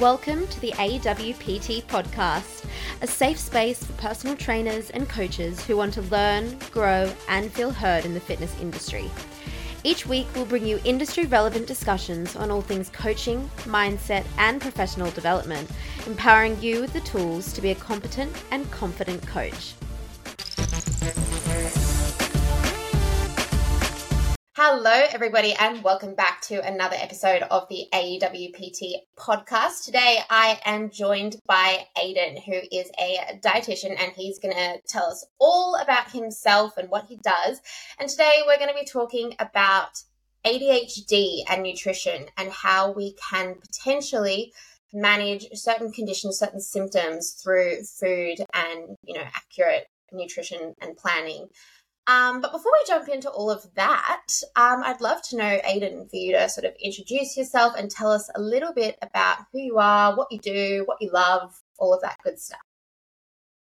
Welcome to the AWPT podcast, a safe space for personal trainers and coaches who want to learn, grow, and feel heard in the fitness industry. Each week, we'll bring you industry relevant discussions on all things coaching, mindset, and professional development, empowering you with the tools to be a competent and confident coach. Hello, everybody, and welcome back to another episode of the AWPT podcast. Today, I am joined by Aidan, who is a dietitian, and he's going to tell us all about himself and what he does. And today, we're going to be talking about ADHD and nutrition and how we can potentially manage certain conditions, certain symptoms through food and, you know, accurate nutrition and planning. Um, but before we jump into all of that, um, I'd love to know, Aidan, for you to sort of introduce yourself and tell us a little bit about who you are, what you do, what you love, all of that good stuff.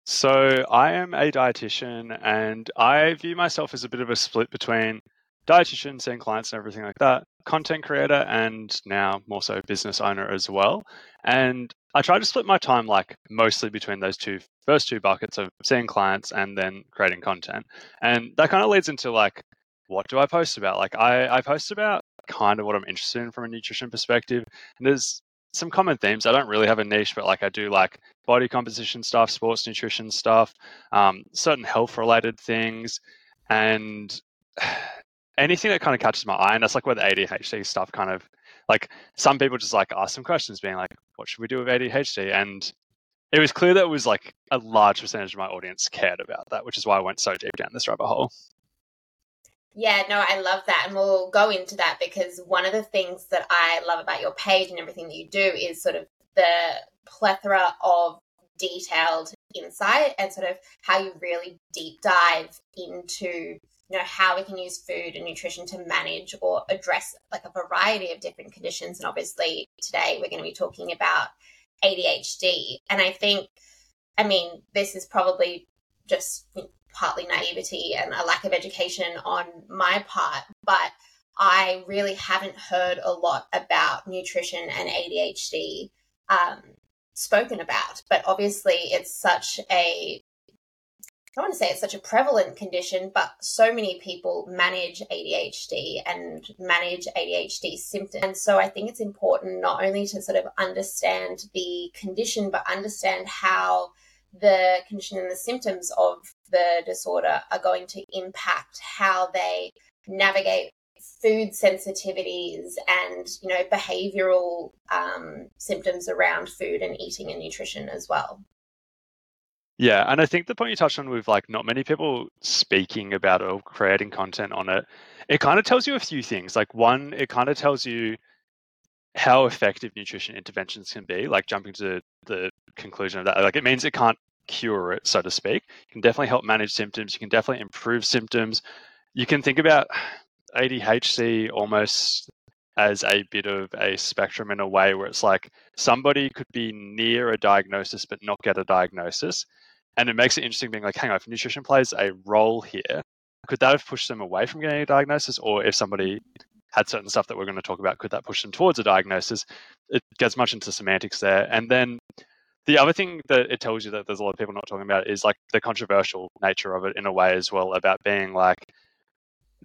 So, I am a dietitian and I view myself as a bit of a split between dietitian, seeing clients and everything like that, content creator, and now more so business owner as well. And I try to split my time like mostly between those two first two buckets of seeing clients and then creating content. And that kind of leads into like, what do I post about? Like I, I post about kind of what I'm interested in from a nutrition perspective. And there's some common themes. I don't really have a niche, but like I do like body composition stuff, sports nutrition stuff, um, certain health related things, and anything that kind of catches my eye. And that's like where the ADHD stuff kind of like some people just like ask some questions, being like, "What should we do with ADHD?" And it was clear that it was like a large percentage of my audience cared about that, which is why I went so deep down this rabbit hole. Yeah, no, I love that. And we'll go into that because one of the things that I love about your page and everything that you do is sort of the plethora of detailed insight and sort of how you really deep dive into you know how we can use food and nutrition to manage or address like a variety of different conditions. And obviously today we're going to be talking about ADHD and I think I mean this is probably just partly naivety and a lack of education on my part but I really haven't heard a lot about nutrition and ADHD um, spoken about. But obviously it's such a don't want to say it's such a prevalent condition, but so many people manage ADHD and manage ADHD symptoms. And so I think it's important not only to sort of understand the condition, but understand how the condition and the symptoms of the disorder are going to impact how they navigate food sensitivities and you know behavioral um, symptoms around food and eating and nutrition as well yeah, and I think the point you touched on with like not many people speaking about or creating content on it, it kind of tells you a few things. Like one, it kind of tells you how effective nutrition interventions can be, like jumping to the conclusion of that. Like it means it can't cure it, so to speak. You can definitely help manage symptoms, you can definitely improve symptoms. You can think about ADHD almost as a bit of a spectrum in a way where it's like somebody could be near a diagnosis but not get a diagnosis. And it makes it interesting being like, hang on, if nutrition plays a role here, could that have pushed them away from getting a diagnosis? Or if somebody had certain stuff that we're going to talk about, could that push them towards a diagnosis? It gets much into semantics there. And then the other thing that it tells you that there's a lot of people not talking about is like the controversial nature of it in a way as well about being like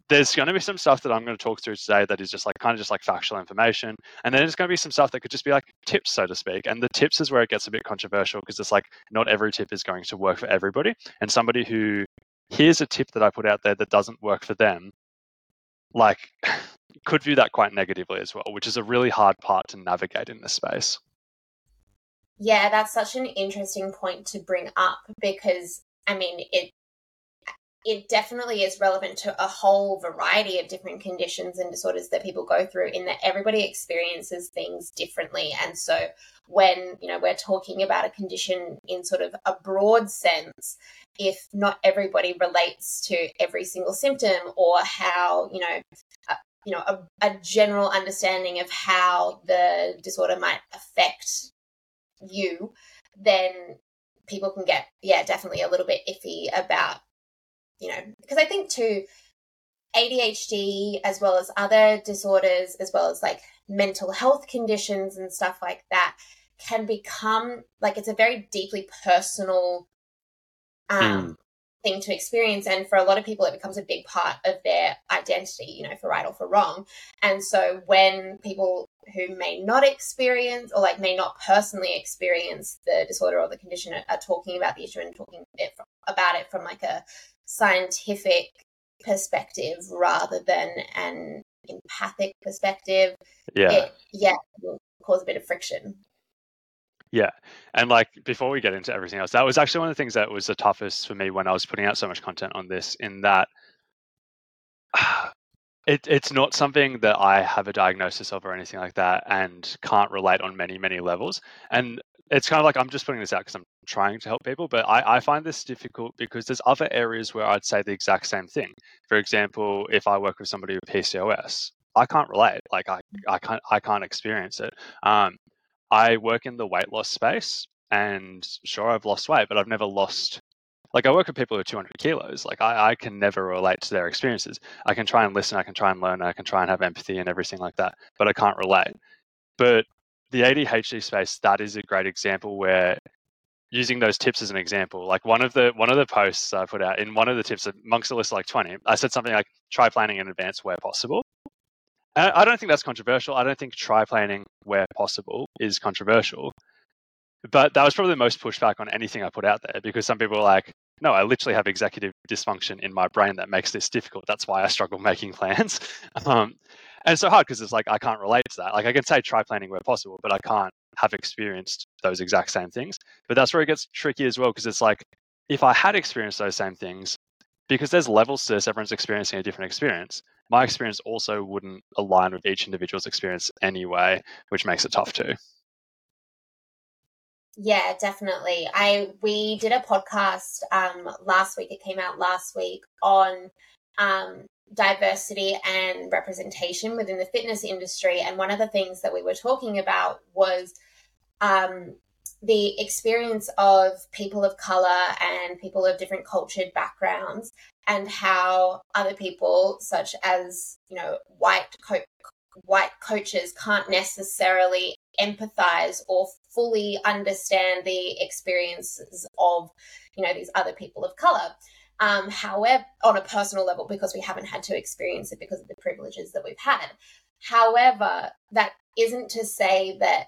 there's going to be some stuff that I'm going to talk through today that is just like kind of just like factual information. And then there's going to be some stuff that could just be like tips, so to speak. And the tips is where it gets a bit controversial because it's like not every tip is going to work for everybody. And somebody who here's a tip that I put out there that doesn't work for them, like could view that quite negatively as well, which is a really hard part to navigate in this space. Yeah, that's such an interesting point to bring up because I mean, it it definitely is relevant to a whole variety of different conditions and disorders that people go through in that everybody experiences things differently. And so when you know we're talking about a condition in sort of a broad sense if not everybody relates to every single symptom or how you know uh, you know a, a general understanding of how the disorder might affect you then people can get yeah definitely a little bit iffy about you know, because I think too, ADHD as well as other disorders, as well as like mental health conditions and stuff like that, can become like it's a very deeply personal um, mm. thing to experience. And for a lot of people, it becomes a big part of their identity, you know, for right or for wrong. And so when people who may not experience or like may not personally experience the disorder or the condition are, are talking about the issue and talking it from, about it from like a scientific perspective rather than an empathic perspective. Yeah. It, yeah, will cause a bit of friction. Yeah. And like before we get into everything else, that was actually one of the things that was the toughest for me when I was putting out so much content on this, in that it, it's not something that I have a diagnosis of or anything like that and can't relate on many, many levels. And it's kind of like I'm just putting this out because I'm trying to help people, but I, I find this difficult because there's other areas where I'd say the exact same thing. For example, if I work with somebody with PCOS, I can't relate. Like I, I can't I can't experience it. Um, I work in the weight loss space, and sure, I've lost weight, but I've never lost. Like I work with people who are 200 kilos. Like I, I can never relate to their experiences. I can try and listen, I can try and learn, I can try and have empathy and everything like that, but I can't relate. But the ADHD space, that is a great example where using those tips as an example, like one of the one of the posts I put out in one of the tips amongst a list of like 20, I said something like try planning in advance where possible. I don't think that's controversial. I don't think try planning where possible is controversial. But that was probably the most pushback on anything I put out there because some people were like, no, I literally have executive dysfunction in my brain that makes this difficult. That's why I struggle making plans. Um, and it's so hard because it's like I can't relate to that. Like I can say try planning where possible, but I can't have experienced those exact same things. But that's where it gets tricky as well because it's like if I had experienced those same things, because there's levels to this, everyone's experiencing a different experience my experience also wouldn't align with each individual's experience anyway, which makes it tough too. Yeah, definitely. I we did a podcast um, last week. It came out last week on um, diversity and representation within the fitness industry, and one of the things that we were talking about was um, the experience of people of color and people of different cultured backgrounds and how other people such as you know white co- white coaches can't necessarily empathize or fully understand the experiences of you know these other people of color um, however on a personal level because we haven't had to experience it because of the privileges that we've had. However that isn't to say that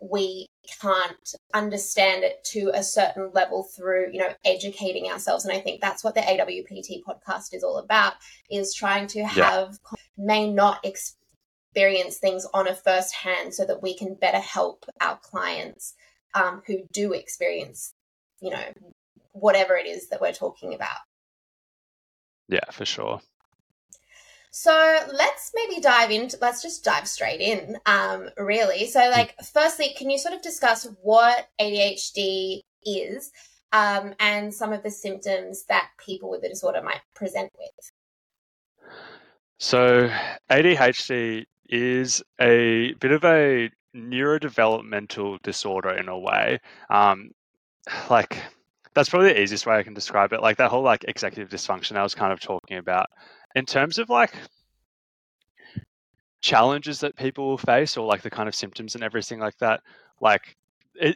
we can't understand it to a certain level through you know educating ourselves. And i think that's what the awpt podcast is all about is trying to have yeah. may not experience things on a first hand so that we can better help our clients um, who do experience you know whatever it is that we're talking about yeah for sure so let's maybe dive into, let's just dive straight in, um, really. So, like, firstly, can you sort of discuss what ADHD is um, and some of the symptoms that people with the disorder might present with? So, ADHD is a bit of a neurodevelopmental disorder in a way. Um, like, that's probably the easiest way I can describe it. Like that whole like executive dysfunction I was kind of talking about in terms of like challenges that people will face or like the kind of symptoms and everything like that like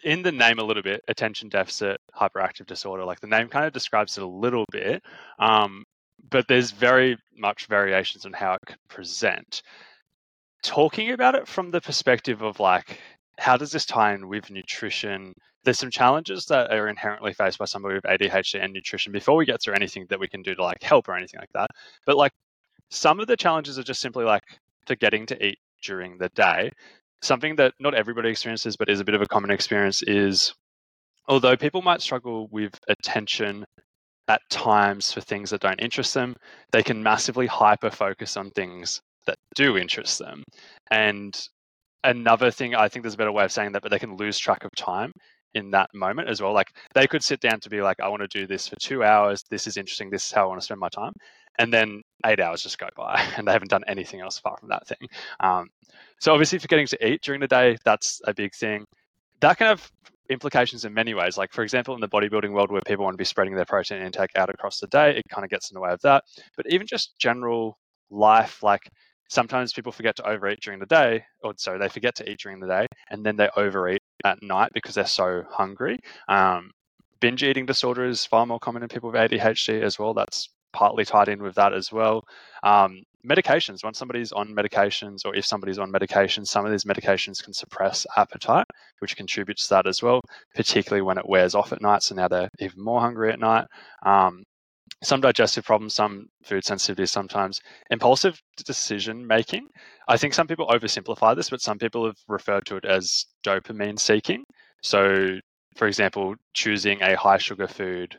in the name a little bit attention deficit hyperactive disorder like the name kind of describes it a little bit um, but there's very much variations on how it can present talking about it from the perspective of like how does this tie in with nutrition there's some challenges that are inherently faced by somebody with ADHD and nutrition before we get through anything that we can do to like help or anything like that. But like some of the challenges are just simply like to getting to eat during the day. Something that not everybody experiences, but is a bit of a common experience is although people might struggle with attention at times for things that don't interest them, they can massively hyper focus on things that do interest them. And another thing, I think there's a better way of saying that, but they can lose track of time in that moment as well. Like they could sit down to be like, I want to do this for two hours. This is interesting. This is how I want to spend my time. And then eight hours just go by and they haven't done anything else apart from that thing. Um, so obviously forgetting to eat during the day, that's a big thing. That can have implications in many ways. Like for example, in the bodybuilding world where people want to be spreading their protein intake out across the day, it kind of gets in the way of that. But even just general life, like sometimes people forget to overeat during the day, or so they forget to eat during the day and then they overeat at night because they're so hungry. Um, binge eating disorder is far more common in people with ADHD as well. That's partly tied in with that as well. Um, medications, once somebody's on medications or if somebody's on medications, some of these medications can suppress appetite, which contributes to that as well, particularly when it wears off at night. So now they're even more hungry at night. Um, some digestive problems, some food sensitivities, sometimes impulsive decision making. I think some people oversimplify this, but some people have referred to it as dopamine seeking. So, for example, choosing a high sugar food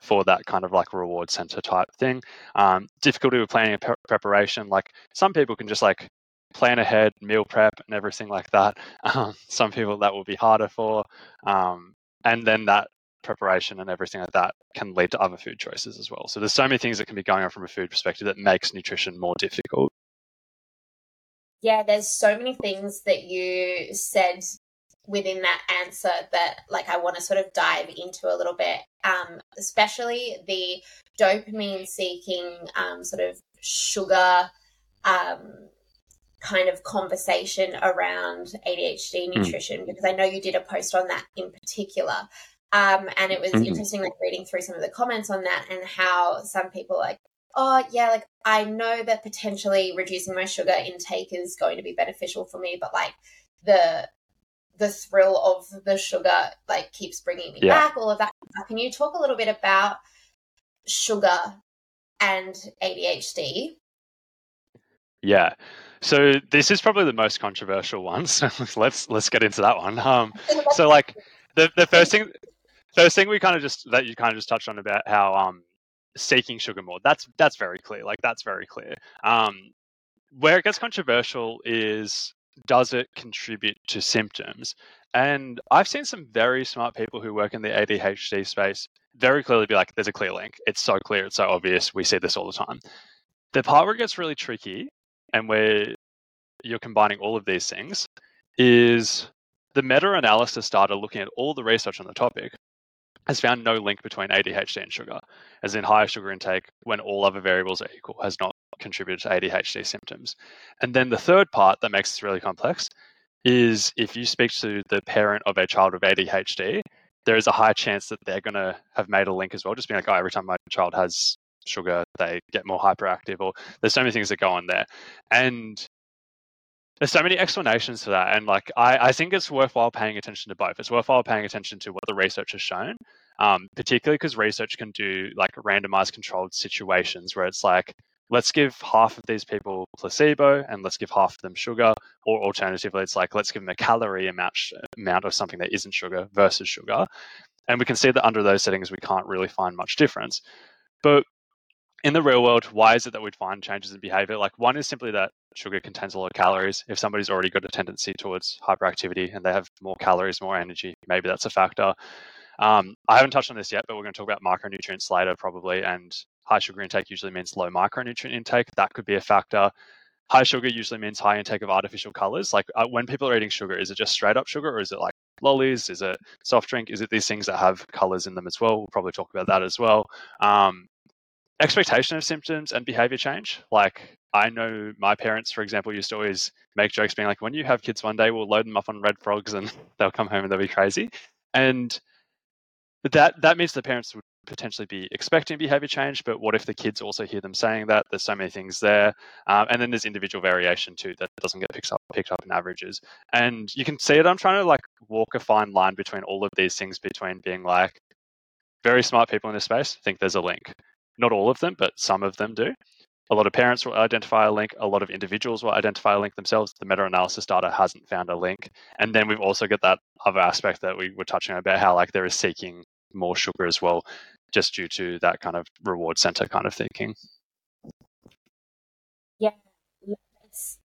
for that kind of like reward center type thing. Um, difficulty with planning and pre- preparation. Like some people can just like plan ahead, meal prep, and everything like that. Um, some people that will be harder for. Um, and then that preparation and everything like that can lead to other food choices as well. So there's so many things that can be going on from a food perspective that makes nutrition more difficult. Yeah, there's so many things that you said within that answer that like I want to sort of dive into a little bit, um, especially the dopamine seeking um, sort of sugar um, kind of conversation around ADHD hmm. nutrition mm. because I know you did a post on that in particular. Um, and it was mm-hmm. interesting, like reading through some of the comments on that and how some people like, oh yeah, like I know that potentially reducing my sugar intake is going to be beneficial for me, but like the the thrill of the sugar like keeps bringing me yeah. back. All of that. Can you talk a little bit about sugar and ADHD? Yeah. So this is probably the most controversial one. So let's let's get into that one. Um, so like the the first thing first thing we kind of just that you kind of just touched on about how um seeking sugar more that's that's very clear like that's very clear. Um where it gets controversial is does it contribute to symptoms? And i've seen some very smart people who work in the adhd space very clearly be like there's a clear link. It's so clear. It's so obvious. We see this all the time. The part where it gets really tricky and where you're combining all of these things is the meta-analysis data looking at all the research on the topic has found no link between ADHD and sugar, as in higher sugar intake when all other variables are equal has not contributed to ADHD symptoms. And then the third part that makes this really complex is if you speak to the parent of a child with ADHD, there is a high chance that they're going to have made a link as well, just being like, oh, every time my child has sugar, they get more hyperactive, or there's so many things that go on there. And there's so many explanations for that and like I, I think it's worthwhile paying attention to both. It's worthwhile paying attention to what the research has shown um, particularly because research can do like randomized controlled situations where it's like let's give half of these people placebo and let's give half of them sugar or alternatively it's like let's give them a calorie amount, amount of something that isn't sugar versus sugar and we can see that under those settings we can't really find much difference. But in the real world, why is it that we'd find changes in behavior? Like one is simply that sugar contains a lot of calories. If somebody's already got a tendency towards hyperactivity and they have more calories, more energy, maybe that's a factor. Um, I haven't touched on this yet, but we're going to talk about micronutrients later probably. And high sugar intake usually means low micronutrient intake. That could be a factor. High sugar usually means high intake of artificial colors. Like uh, when people are eating sugar, is it just straight up sugar or is it like lollies? Is it soft drink? Is it these things that have colors in them as well? We'll probably talk about that as well. Um, expectation of symptoms and behavior change. Like I know my parents, for example, used to always make jokes being like, when you have kids one day, we'll load them up on red frogs and they'll come home and they'll be crazy. And that that means the parents would potentially be expecting behavior change, but what if the kids also hear them saying that? There's so many things there. Um, and then there's individual variation too that doesn't get picked up picked up in averages. And you can see it. I'm trying to like walk a fine line between all of these things between being like very smart people in this space think there's a link not all of them, but some of them do. A lot of parents will identify a link. A lot of individuals will identify a link themselves. The meta-analysis data hasn't found a link. And then we've also got that other aspect that we were touching on about how like there is seeking more sugar as well, just due to that kind of reward center kind of thinking. Yeah,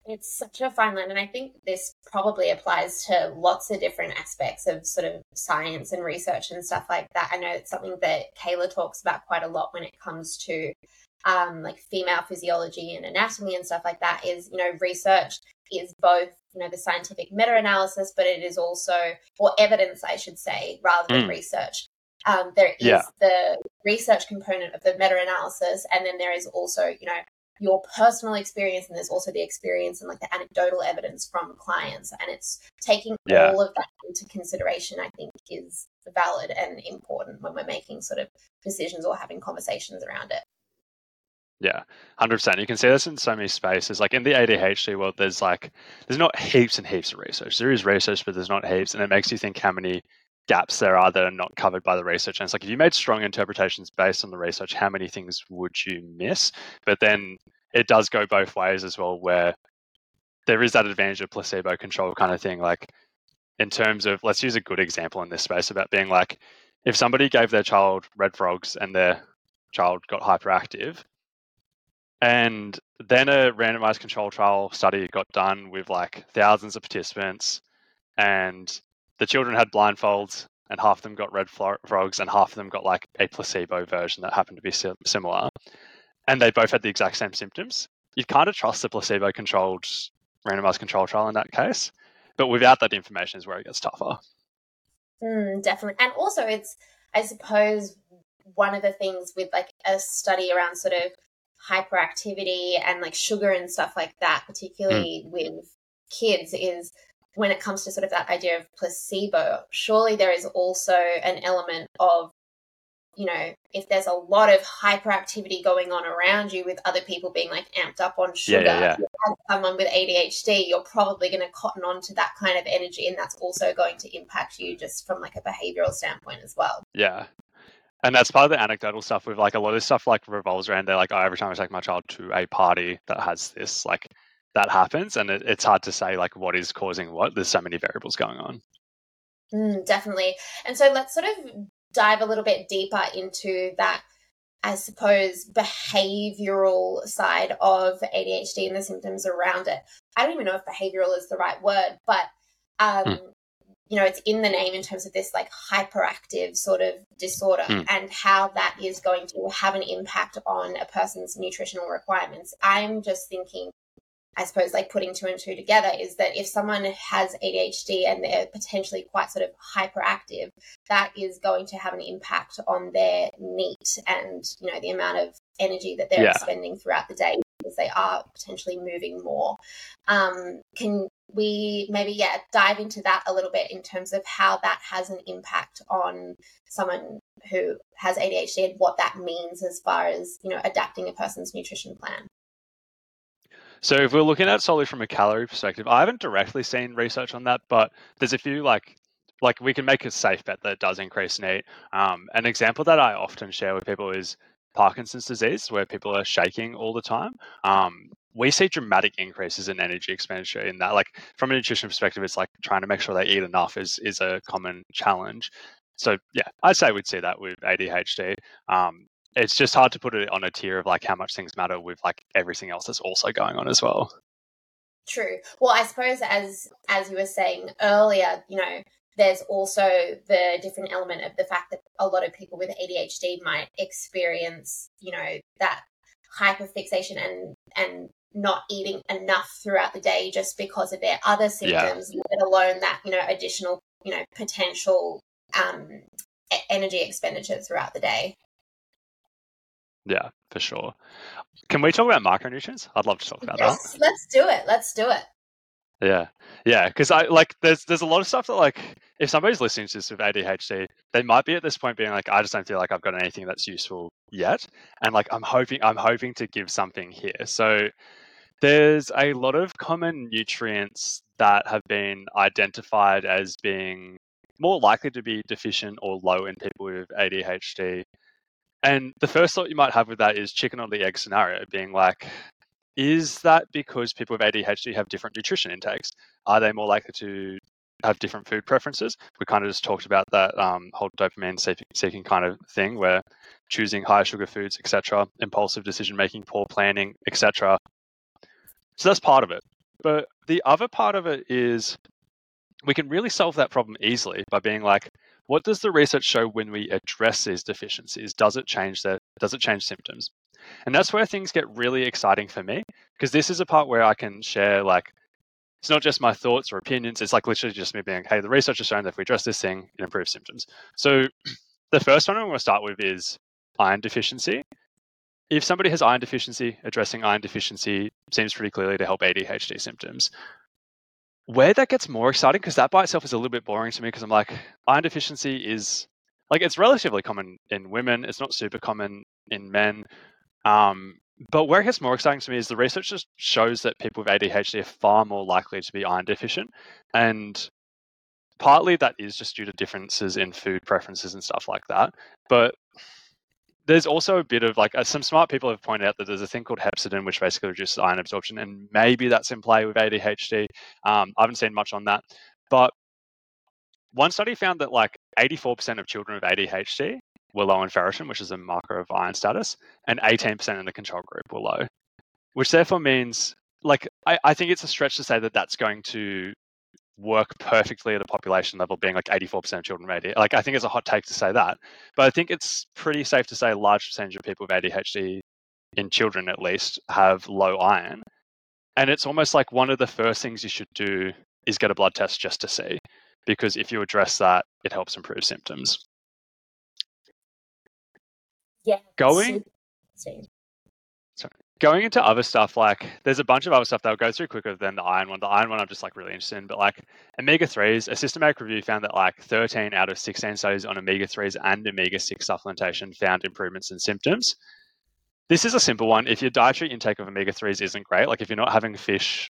it's such a fine line, and I think this probably applies to lots of different aspects of sort of science and research and stuff like that. I know it's something that Kayla talks about quite a lot when it comes to um, like female physiology and anatomy and stuff like that. Is you know research is both you know the scientific meta-analysis, but it is also or evidence, I should say, rather than mm. research. Um, there is yeah. the research component of the meta-analysis, and then there is also, you know, your personal experience and there's also the experience and like the anecdotal evidence from clients and it's taking yeah. all of that into consideration i think is valid and important when we're making sort of decisions or having conversations around it yeah, hundred percent. You can see this in so many spaces. Like in the ADHD world, there's like there's not heaps and heaps of research. There is research, but there's not heaps, and it makes you think how many gaps there are that are not covered by the research. And it's like if you made strong interpretations based on the research, how many things would you miss? But then it does go both ways as well, where there is that advantage of placebo control kind of thing. Like in terms of let's use a good example in this space about being like if somebody gave their child red frogs and their child got hyperactive and then a randomized control trial study got done with like thousands of participants, and the children had blindfolds, and half of them got red frogs, and half of them got like a placebo version that happened to be similar. And they both had the exact same symptoms. You'd kind of trust the placebo controlled randomized control trial in that case. But without that information is where it gets tougher. Mm, definitely. And also, it's, I suppose, one of the things with like a study around sort of hyperactivity and like sugar and stuff like that, particularly mm. with kids, is when it comes to sort of that idea of placebo, surely there is also an element of, you know, if there's a lot of hyperactivity going on around you with other people being like amped up on sugar, yeah, yeah, yeah. someone with ADHD, you're probably going to cotton on to that kind of energy. And that's also going to impact you just from like a behavioral standpoint as well. Yeah and that's part of the anecdotal stuff with like a lot of stuff like revolves around there like oh every time i take my child to a party that has this like that happens and it, it's hard to say like what is causing what. There's so many variables going on. Mm, definitely. And so let's sort of dive a little bit deeper into that i suppose behavioral side of adhd and the symptoms around it. I don't even know if behavioral is the right word but um, mm you know, it's in the name in terms of this like hyperactive sort of disorder mm. and how that is going to have an impact on a person's nutritional requirements. I'm just thinking, I suppose, like putting two and two together is that if someone has ADHD and they're potentially quite sort of hyperactive, that is going to have an impact on their NEAT and, you know, the amount of energy that they're yeah. expending throughout the day because they are potentially moving more. Um, can we maybe yeah dive into that a little bit in terms of how that has an impact on someone who has ADHD and what that means as far as you know adapting a person's nutrition plan. So if we're looking at solely from a calorie perspective, I haven't directly seen research on that, but there's a few like like we can make a safe bet that it does increase NEAT. Um, an example that I often share with people is Parkinson's disease, where people are shaking all the time, um, we see dramatic increases in energy expenditure in that. Like from a nutrition perspective, it's like trying to make sure they eat enough is is a common challenge. So yeah, I'd say we'd see that with ADHD. Um, it's just hard to put it on a tier of like how much things matter with like everything else that's also going on as well. True. Well, I suppose as as you were saying earlier, you know, there's also the different element of the fact that a lot of people with ADHD might experience, you know, that hyperfixation and and not eating enough throughout the day just because of their other symptoms, yeah. let alone that, you know, additional, you know, potential um, energy expenditure throughout the day. Yeah, for sure. Can we talk about micronutrients? I'd love to talk about yes, that. Let's do it. Let's do it. Yeah, yeah, because I like there's there's a lot of stuff that like if somebody's listening to this with ADHD, they might be at this point being like, I just don't feel like I've got anything that's useful yet, and like I'm hoping I'm hoping to give something here. So there's a lot of common nutrients that have been identified as being more likely to be deficient or low in people with ADHD. And the first thought you might have with that is chicken or the egg scenario, being like, is that because people with ADHD have different nutrition intakes? Are they more likely to have different food preferences? We kind of just talked about that um, whole dopamine seeking kind of thing, where choosing high sugar foods, etc., impulsive decision making, poor planning, etc. So that's part of it. But the other part of it is we can really solve that problem easily by being like, what does the research show when we address these deficiencies? Does it change that? Does it change symptoms? And that's where things get really exciting for me because this is a part where I can share like it's not just my thoughts or opinions. It's like literally just me being, hey, the research has shown that if we address this thing, it improves symptoms. So the first one I'm going to start with is iron deficiency. if somebody has iron deficiency, addressing iron deficiency seems pretty clearly to help ADHD symptoms. Where that gets more exciting, because that by itself is a little bit boring to me, because I'm like, iron deficiency is like it's relatively common in women. It's not super common in men. Um, but where it gets more exciting to me is the research just shows that people with ADHD are far more likely to be iron deficient. And partly that is just due to differences in food preferences and stuff like that. But there's also a bit of like uh, some smart people have pointed out that there's a thing called hepcidin, which basically reduces iron absorption, and maybe that's in play with ADHD. Um, I haven't seen much on that, but one study found that like 84% of children with ADHD were low in ferritin, which is a marker of iron status, and 18% in the control group were low, which therefore means like I, I think it's a stretch to say that that's going to work perfectly at a population level, being like 84% of children with ADHD. Like, I think it's a hot take to say that, but I think it's pretty safe to say a large percentage of people with ADHD, in children at least, have low iron. And it's almost like one of the first things you should do is get a blood test just to see, because if you address that, it helps improve symptoms. Yeah. Going. Sorry. Going into other stuff, like there's a bunch of other stuff that will go through quicker than the iron one. The iron one I'm just like really interested in, but like omega threes, a systematic review found that like 13 out of 16 studies on omega threes and omega six supplementation found improvements in symptoms. This is a simple one. If your dietary intake of omega threes isn't great, like if you're not having fish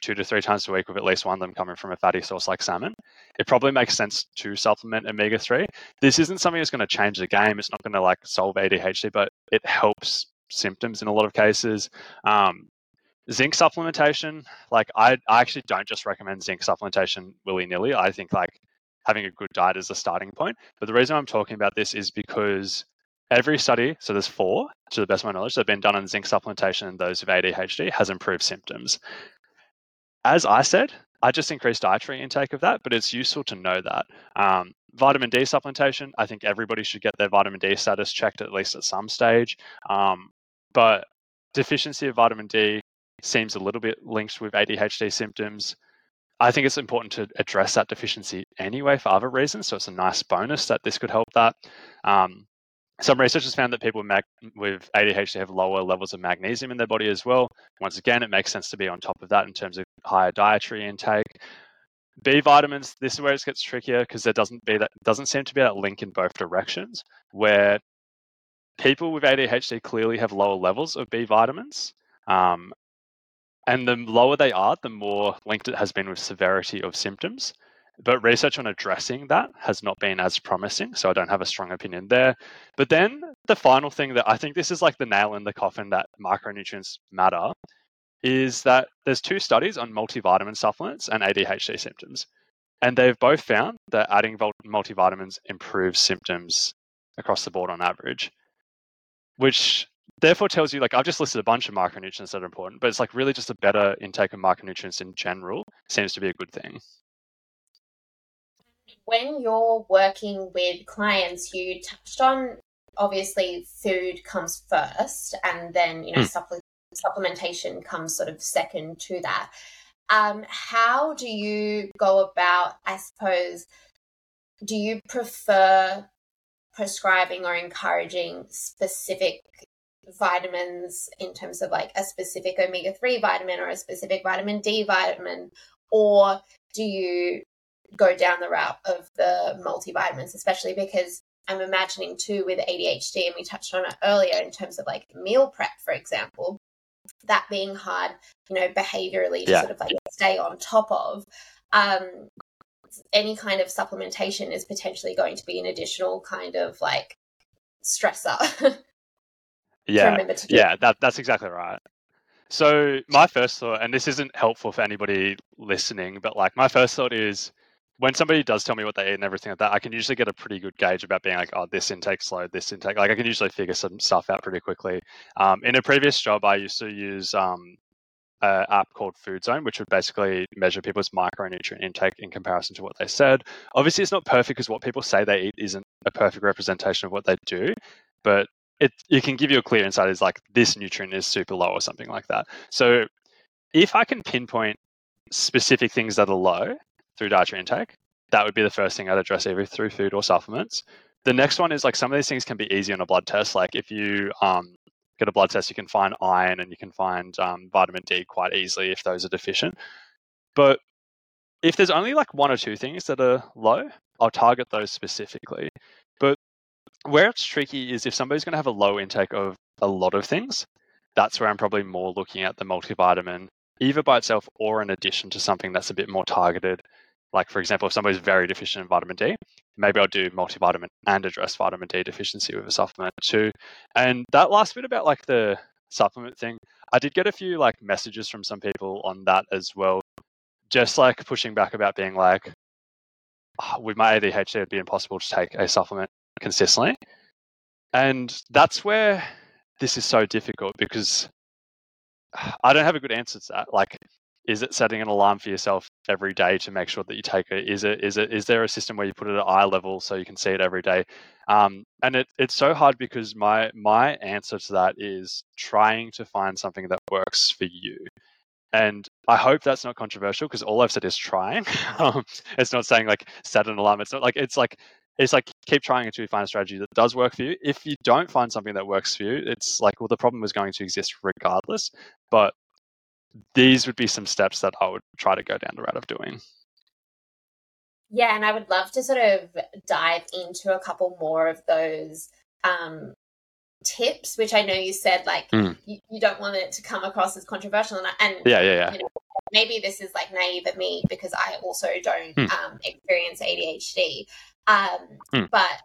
two to three times a week with at least one of them coming from a fatty source like salmon, it probably makes sense to supplement omega 3. This isn't something that's going to change the game. It's not going to like solve ADHD, but it helps symptoms in a lot of cases. Um, zinc supplementation, like I, I actually don't just recommend zinc supplementation willy nilly. I think like having a good diet is a starting point. But the reason I'm talking about this is because every study, so there's four to the best of my knowledge, that have been done on zinc supplementation in those with ADHD has improved symptoms as I said, I just increased dietary intake of that, but it's useful to know that. Um, vitamin D supplementation, I think everybody should get their vitamin D status checked at least at some stage. Um, but deficiency of vitamin D seems a little bit linked with ADHD symptoms. I think it's important to address that deficiency anyway for other reasons. So it's a nice bonus that this could help that. Um, some researchers found that people with, mag- with ADHD have lower levels of magnesium in their body as well. Once again, it makes sense to be on top of that in terms of higher dietary intake. B vitamins, this is where it gets trickier because there doesn't be that doesn't seem to be that link in both directions. Where people with ADHD clearly have lower levels of B vitamins, um, and the lower they are, the more linked it has been with severity of symptoms. But research on addressing that has not been as promising, so I don't have a strong opinion there. But then the final thing that I think this is like the nail in the coffin that micronutrients matter is that there's two studies on multivitamin supplements and ADHD symptoms. And they've both found that adding multivitamins improves symptoms across the board on average, which therefore tells you like I've just listed a bunch of micronutrients that are important, but it's like really just a better intake of micronutrients in general seems to be a good thing when you're working with clients, you touched on obviously food comes first, and then you know mm. supplementation comes sort of second to that. Um, how do you go about? I suppose, do you prefer prescribing or encouraging specific vitamins in terms of like a specific omega 3 vitamin or a specific vitamin D vitamin? Or do you go down the route of the multivitamins, especially because I'm imagining too with ADHD, and we touched on it earlier in terms of like meal prep, for example, that being hard, you know, behaviorally to yeah. sort of like stay on top of. Um, any kind of supplementation is potentially going to be an additional kind of like stressor. yeah, yeah, that, that's exactly right. So my first thought, and this isn't helpful for anybody listening, but like my first thought is when somebody does tell me what they eat and everything like that, I can usually get a pretty good gauge about being like, oh, this intake's low, this intake. Like I can usually figure some stuff out pretty quickly. Um, in a previous job, I used to use um, app called Food Zone, which would basically measure people's micronutrient intake in comparison to what they said. Obviously, it's not perfect because what people say they eat isn't a perfect representation of what they do, but it, it can give you a clear insight is like this nutrient is super low or something like that. So if I can pinpoint specific things that are low, through dietary intake. That would be the first thing I'd address either through food or supplements. The next one is like some of these things can be easy on a blood test. Like if you um, get a blood test, you can find iron and you can find um, vitamin D quite easily if those are deficient. But if there's only like one or two things that are low, I'll target those specifically. But where it's tricky is if somebody's going to have a low intake of a lot of things, that's where I'm probably more looking at the multivitamin, either by itself or in addition to something that's a bit more targeted. Like, for example, if somebody's very deficient in vitamin D, maybe I'll do multivitamin and address vitamin D deficiency with a supplement too. And that last bit about like the supplement thing, I did get a few like messages from some people on that as well. Just like pushing back about being like, oh, with my ADHD, it'd be impossible to take a supplement consistently. And that's where this is so difficult because I don't have a good answer to that. Like, is it setting an alarm for yourself every day to make sure that you take it? Is it is it is there a system where you put it at eye level so you can see it every day? Um, and it, it's so hard because my my answer to that is trying to find something that works for you. And I hope that's not controversial because all I've said is trying. um, it's not saying like set an alarm. It's not like it's like it's like keep trying until you find a strategy that does work for you. If you don't find something that works for you, it's like well the problem is going to exist regardless. But these would be some steps that I would try to go down the route of doing. Yeah, and I would love to sort of dive into a couple more of those um, tips, which I know you said like mm. you, you, don't want it to come across as controversial, and, and yeah, yeah, yeah. You know, maybe this is like naive of me because I also don't mm. um, experience ADHD, um, mm. but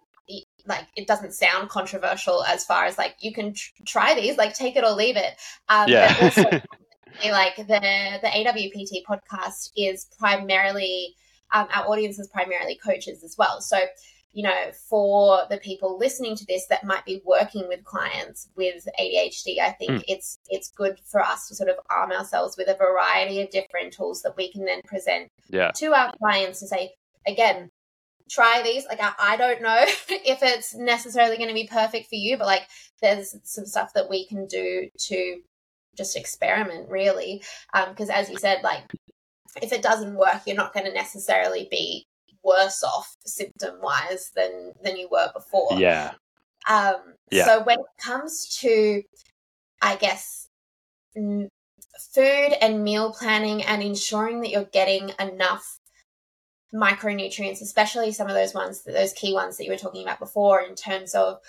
like it doesn't sound controversial as far as like you can tr- try these, like take it or leave it. Um, yeah. like the the AWPT podcast is primarily um, our audience is primarily coaches as well. So you know, for the people listening to this that might be working with clients with ADHD, I think mm. it's it's good for us to sort of arm ourselves with a variety of different tools that we can then present yeah. to our clients to say, again, try these. Like I, I don't know if it's necessarily going to be perfect for you, but like there's some stuff that we can do to just experiment really. Because um, as you said, like if it doesn't work, you're not going to necessarily be worse off symptom wise than than you were before. Yeah. Um, yeah. So when it comes to, I guess, n- food and meal planning and ensuring that you're getting enough micronutrients, especially some of those ones, those key ones that you were talking about before, in terms of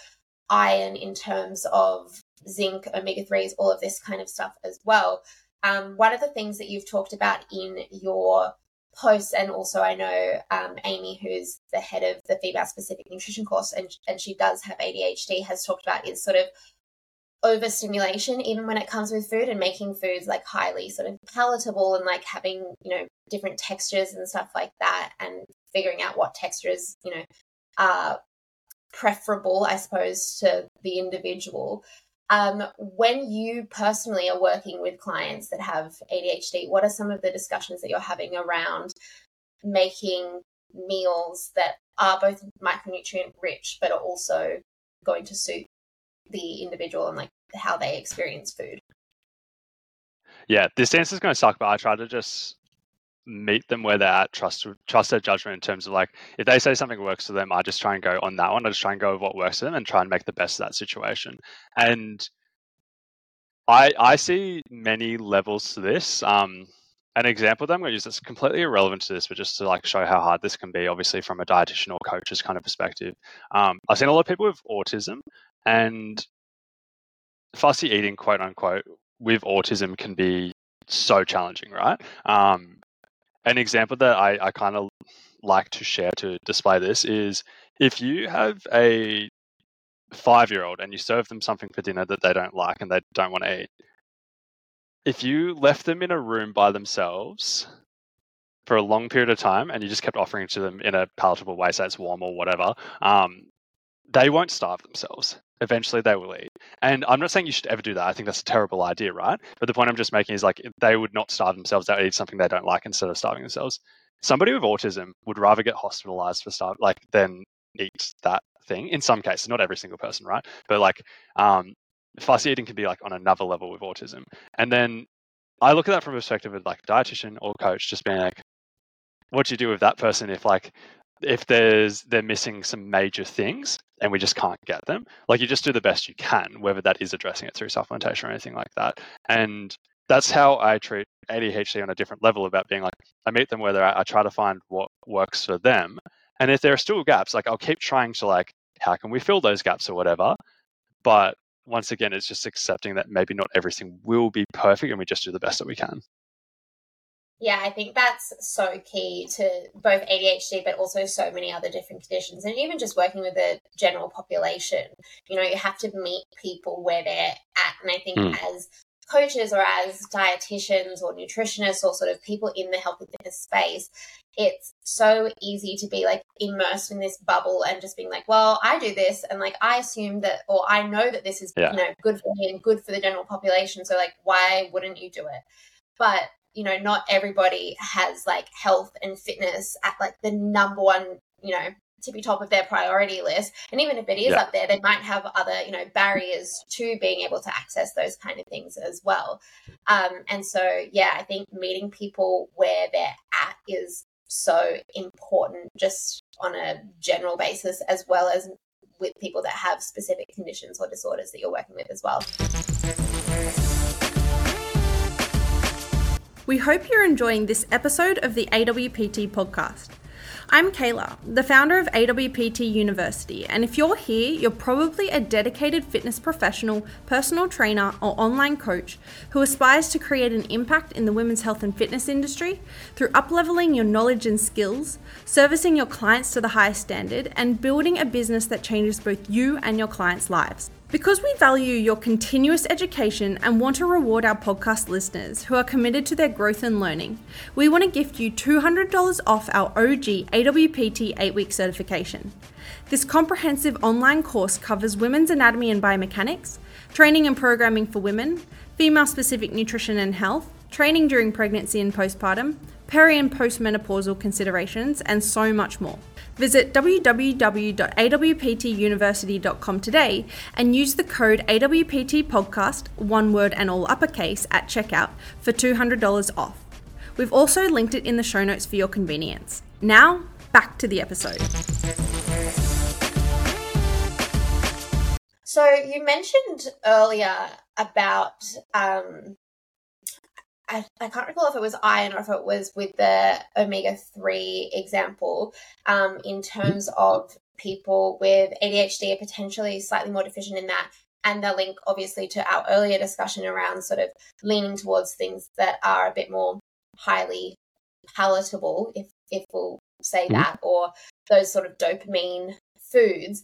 iron, in terms of zinc, omega 3s, all of this kind of stuff as well. Um, one of the things that you've talked about in your posts, and also I know um, Amy, who's the head of the female specific nutrition course, and, and she does have ADHD, has talked about is sort of overstimulation even when it comes with food and making foods like highly sort of palatable and like having you know different textures and stuff like that and figuring out what textures you know are preferable i suppose to the individual um, when you personally are working with clients that have adhd what are some of the discussions that you're having around making meals that are both micronutrient rich but are also going to suit the individual and like how they experience food. Yeah, this answer is going to suck, but I try to just meet them where they're at, trust trust their judgment in terms of like if they say something works for them, I just try and go on that one. I just try and go with what works for them and try and make the best of that situation. And I I see many levels to this. Um, an example that I'm going to use that's completely irrelevant to this, but just to like show how hard this can be, obviously from a dietitian or coach's kind of perspective. Um, I've seen a lot of people with autism, and fussy eating, quote unquote, with autism can be so challenging, right? Um, an example that I, I kind of like to share to display this is if you have a five year old and you serve them something for dinner that they don't like and they don't want to eat, if you left them in a room by themselves for a long period of time and you just kept offering it to them in a palatable way, say it's warm or whatever, um, they won't starve themselves eventually they will eat. And I'm not saying you should ever do that. I think that's a terrible idea, right? But the point I'm just making is like they would not starve themselves. They would eat something they don't like instead of starving themselves. Somebody with autism would rather get hospitalized for starve like than eat that thing. In some cases, not every single person, right? But like um, fussy eating can be like on another level with autism. And then I look at that from a perspective of like a dietitian or coach, just being like, what do you do with that person if like if there's they're missing some major things and we just can't get them, like you just do the best you can, whether that is addressing it through supplementation or anything like that. And that's how I treat ADHD on a different level about being like, I meet them where they're at, I try to find what works for them. And if there are still gaps, like I'll keep trying to like, how can we fill those gaps or whatever? But once again, it's just accepting that maybe not everything will be perfect and we just do the best that we can. Yeah, I think that's so key to both ADHD, but also so many other different conditions. And even just working with the general population, you know, you have to meet people where they're at. And I think mm. as coaches or as dietitians or nutritionists or sort of people in the health and fitness space, it's so easy to be like immersed in this bubble and just being like, well, I do this and like I assume that or I know that this is yeah. you know good for me and good for the general population. So like why wouldn't you do it? But you know, not everybody has like health and fitness at like the number one, you know, tippy top of their priority list. And even if it is yeah. up there, they might have other, you know, barriers to being able to access those kind of things as well. Um, and so, yeah, I think meeting people where they're at is so important just on a general basis, as well as with people that have specific conditions or disorders that you're working with as well. We hope you're enjoying this episode of the AWPT podcast. I'm Kayla, the founder of AWPT University, and if you're here, you're probably a dedicated fitness professional, personal trainer, or online coach who aspires to create an impact in the women's health and fitness industry through upleveling your knowledge and skills, servicing your clients to the highest standard, and building a business that changes both you and your clients' lives. Because we value your continuous education and want to reward our podcast listeners who are committed to their growth and learning, we want to gift you $200 off our OG AWPT 8 week certification. This comprehensive online course covers women's anatomy and biomechanics, training and programming for women, female specific nutrition and health, training during pregnancy and postpartum, peri and postmenopausal considerations, and so much more. Visit www.awptuniversity.com today and use the code AWPTPodcast, one word and all uppercase, at checkout for $200 off. We've also linked it in the show notes for your convenience. Now, back to the episode. So, you mentioned earlier about um, I, I can't recall if it was iron or if it was with the omega 3 example, um, in terms of people with ADHD are potentially slightly more deficient in that. And the link, obviously, to our earlier discussion around sort of leaning towards things that are a bit more highly palatable, if, if we'll say mm-hmm. that, or those sort of dopamine foods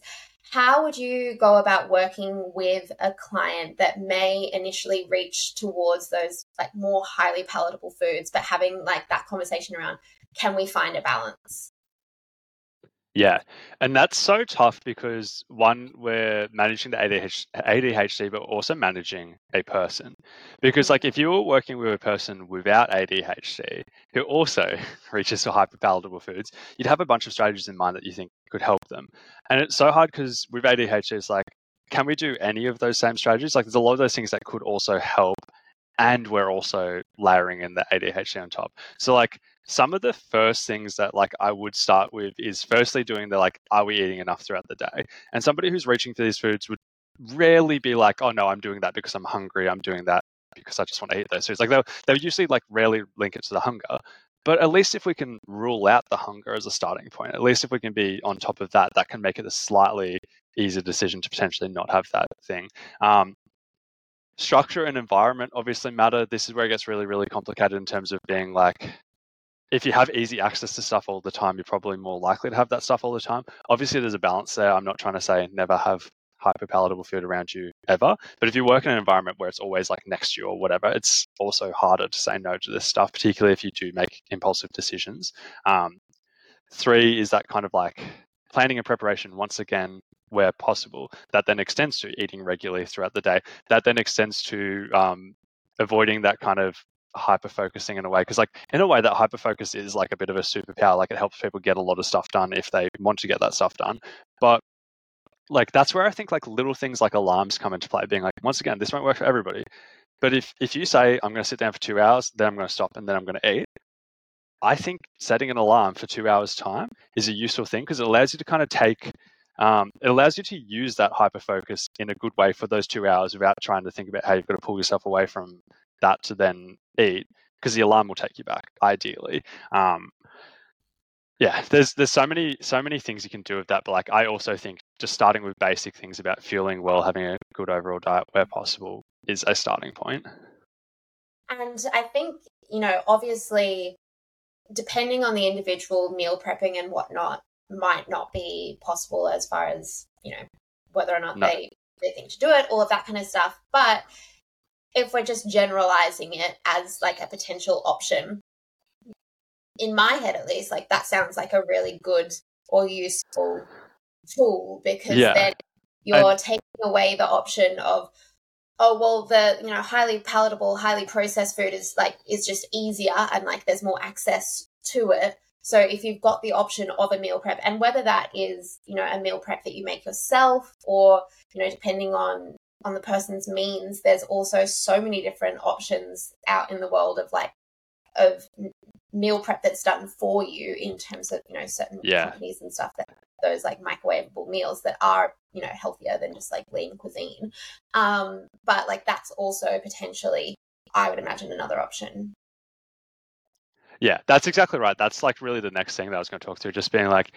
how would you go about working with a client that may initially reach towards those like more highly palatable foods but having like that conversation around can we find a balance yeah, and that's so tough because one, we're managing the ADHD, but also managing a person. Because like if you were working with a person without ADHD who also reaches for hyperpalatable foods, you'd have a bunch of strategies in mind that you think could help them. And it's so hard because with ADHD, it's like, can we do any of those same strategies? Like there's a lot of those things that could also help, and we're also layering in the ADHD on top. So like some of the first things that like I would start with is firstly doing the like, are we eating enough throughout the day? And somebody who's reaching for these foods would rarely be like, oh no, I'm doing that because I'm hungry. I'm doing that because I just want to eat those foods. Like they'll they'll usually like rarely link it to the hunger. But at least if we can rule out the hunger as a starting point, at least if we can be on top of that, that can make it a slightly easier decision to potentially not have that thing. Um, structure and environment obviously matter. This is where it gets really, really complicated in terms of being like, if you have easy access to stuff all the time, you're probably more likely to have that stuff all the time. Obviously, there's a balance there. I'm not trying to say never have hyper palatable food around you ever. But if you work in an environment where it's always like next to you or whatever, it's also harder to say no to this stuff, particularly if you do make impulsive decisions. Um, three is that kind of like planning and preparation once again where possible. That then extends to eating regularly throughout the day. That then extends to um, avoiding that kind of hyper focusing in a way because like in a way that hyper focus is like a bit of a superpower like it helps people get a lot of stuff done if they want to get that stuff done. But like that's where i think like little things like alarms come into play being like once again this won't work for everybody but if if you say i'm going to sit down for two hours then i'm going to stop and then i'm going to eat I think setting an alarm for two hours time is a useful thing because it allows you to kind of take um, it allows you to use that hyper focus in a good way for those two hours without trying to think about how you've got to pull yourself away from that to then eat because the alarm will take you back ideally um, yeah there's there's so many so many things you can do with that but like i also think just starting with basic things about feeling well having a good overall diet where possible is a starting point and i think you know obviously depending on the individual meal prepping and whatnot might not be possible as far as you know whether or not no. they they think to do it all of that kind of stuff but if we're just generalizing it as like a potential option in my head at least like that sounds like a really good or useful tool because yeah. then you're I... taking away the option of oh well the you know highly palatable highly processed food is like is just easier and like there's more access to it so if you've got the option of a meal prep and whether that is you know a meal prep that you make yourself or you know depending on on the person's means there's also so many different options out in the world of like of meal prep that's done for you in terms of you know certain yeah. companies and stuff that those like microwavable meals that are you know healthier than just like lean cuisine. Um but like that's also potentially i would imagine another option. Yeah that's exactly right. That's like really the next thing that i was going to talk to just being like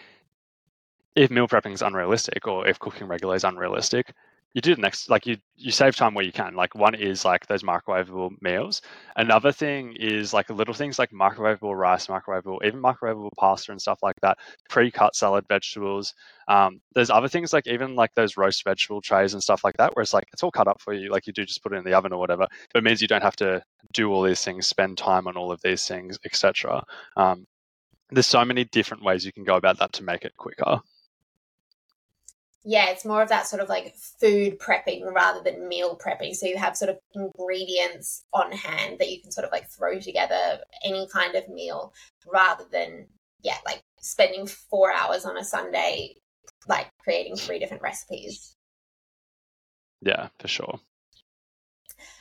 if meal prepping is unrealistic or if cooking regularly is unrealistic you do the next like you you save time where you can like one is like those microwavable meals. Another thing is like little things like microwavable rice microwavable even microwavable pasta and stuff like that pre-cut salad vegetables um, there's other things like even like those roast vegetable trays and stuff like that where it's like it's all cut up for you like you do just put it in the oven or whatever but it means you don't have to do all these things spend time on all of these things etc um, there's so many different ways you can go about that to make it quicker yeah, it's more of that sort of like food prepping rather than meal prepping. So you have sort of ingredients on hand that you can sort of like throw together any kind of meal rather than, yeah, like spending four hours on a Sunday, like creating three different recipes. Yeah, for sure.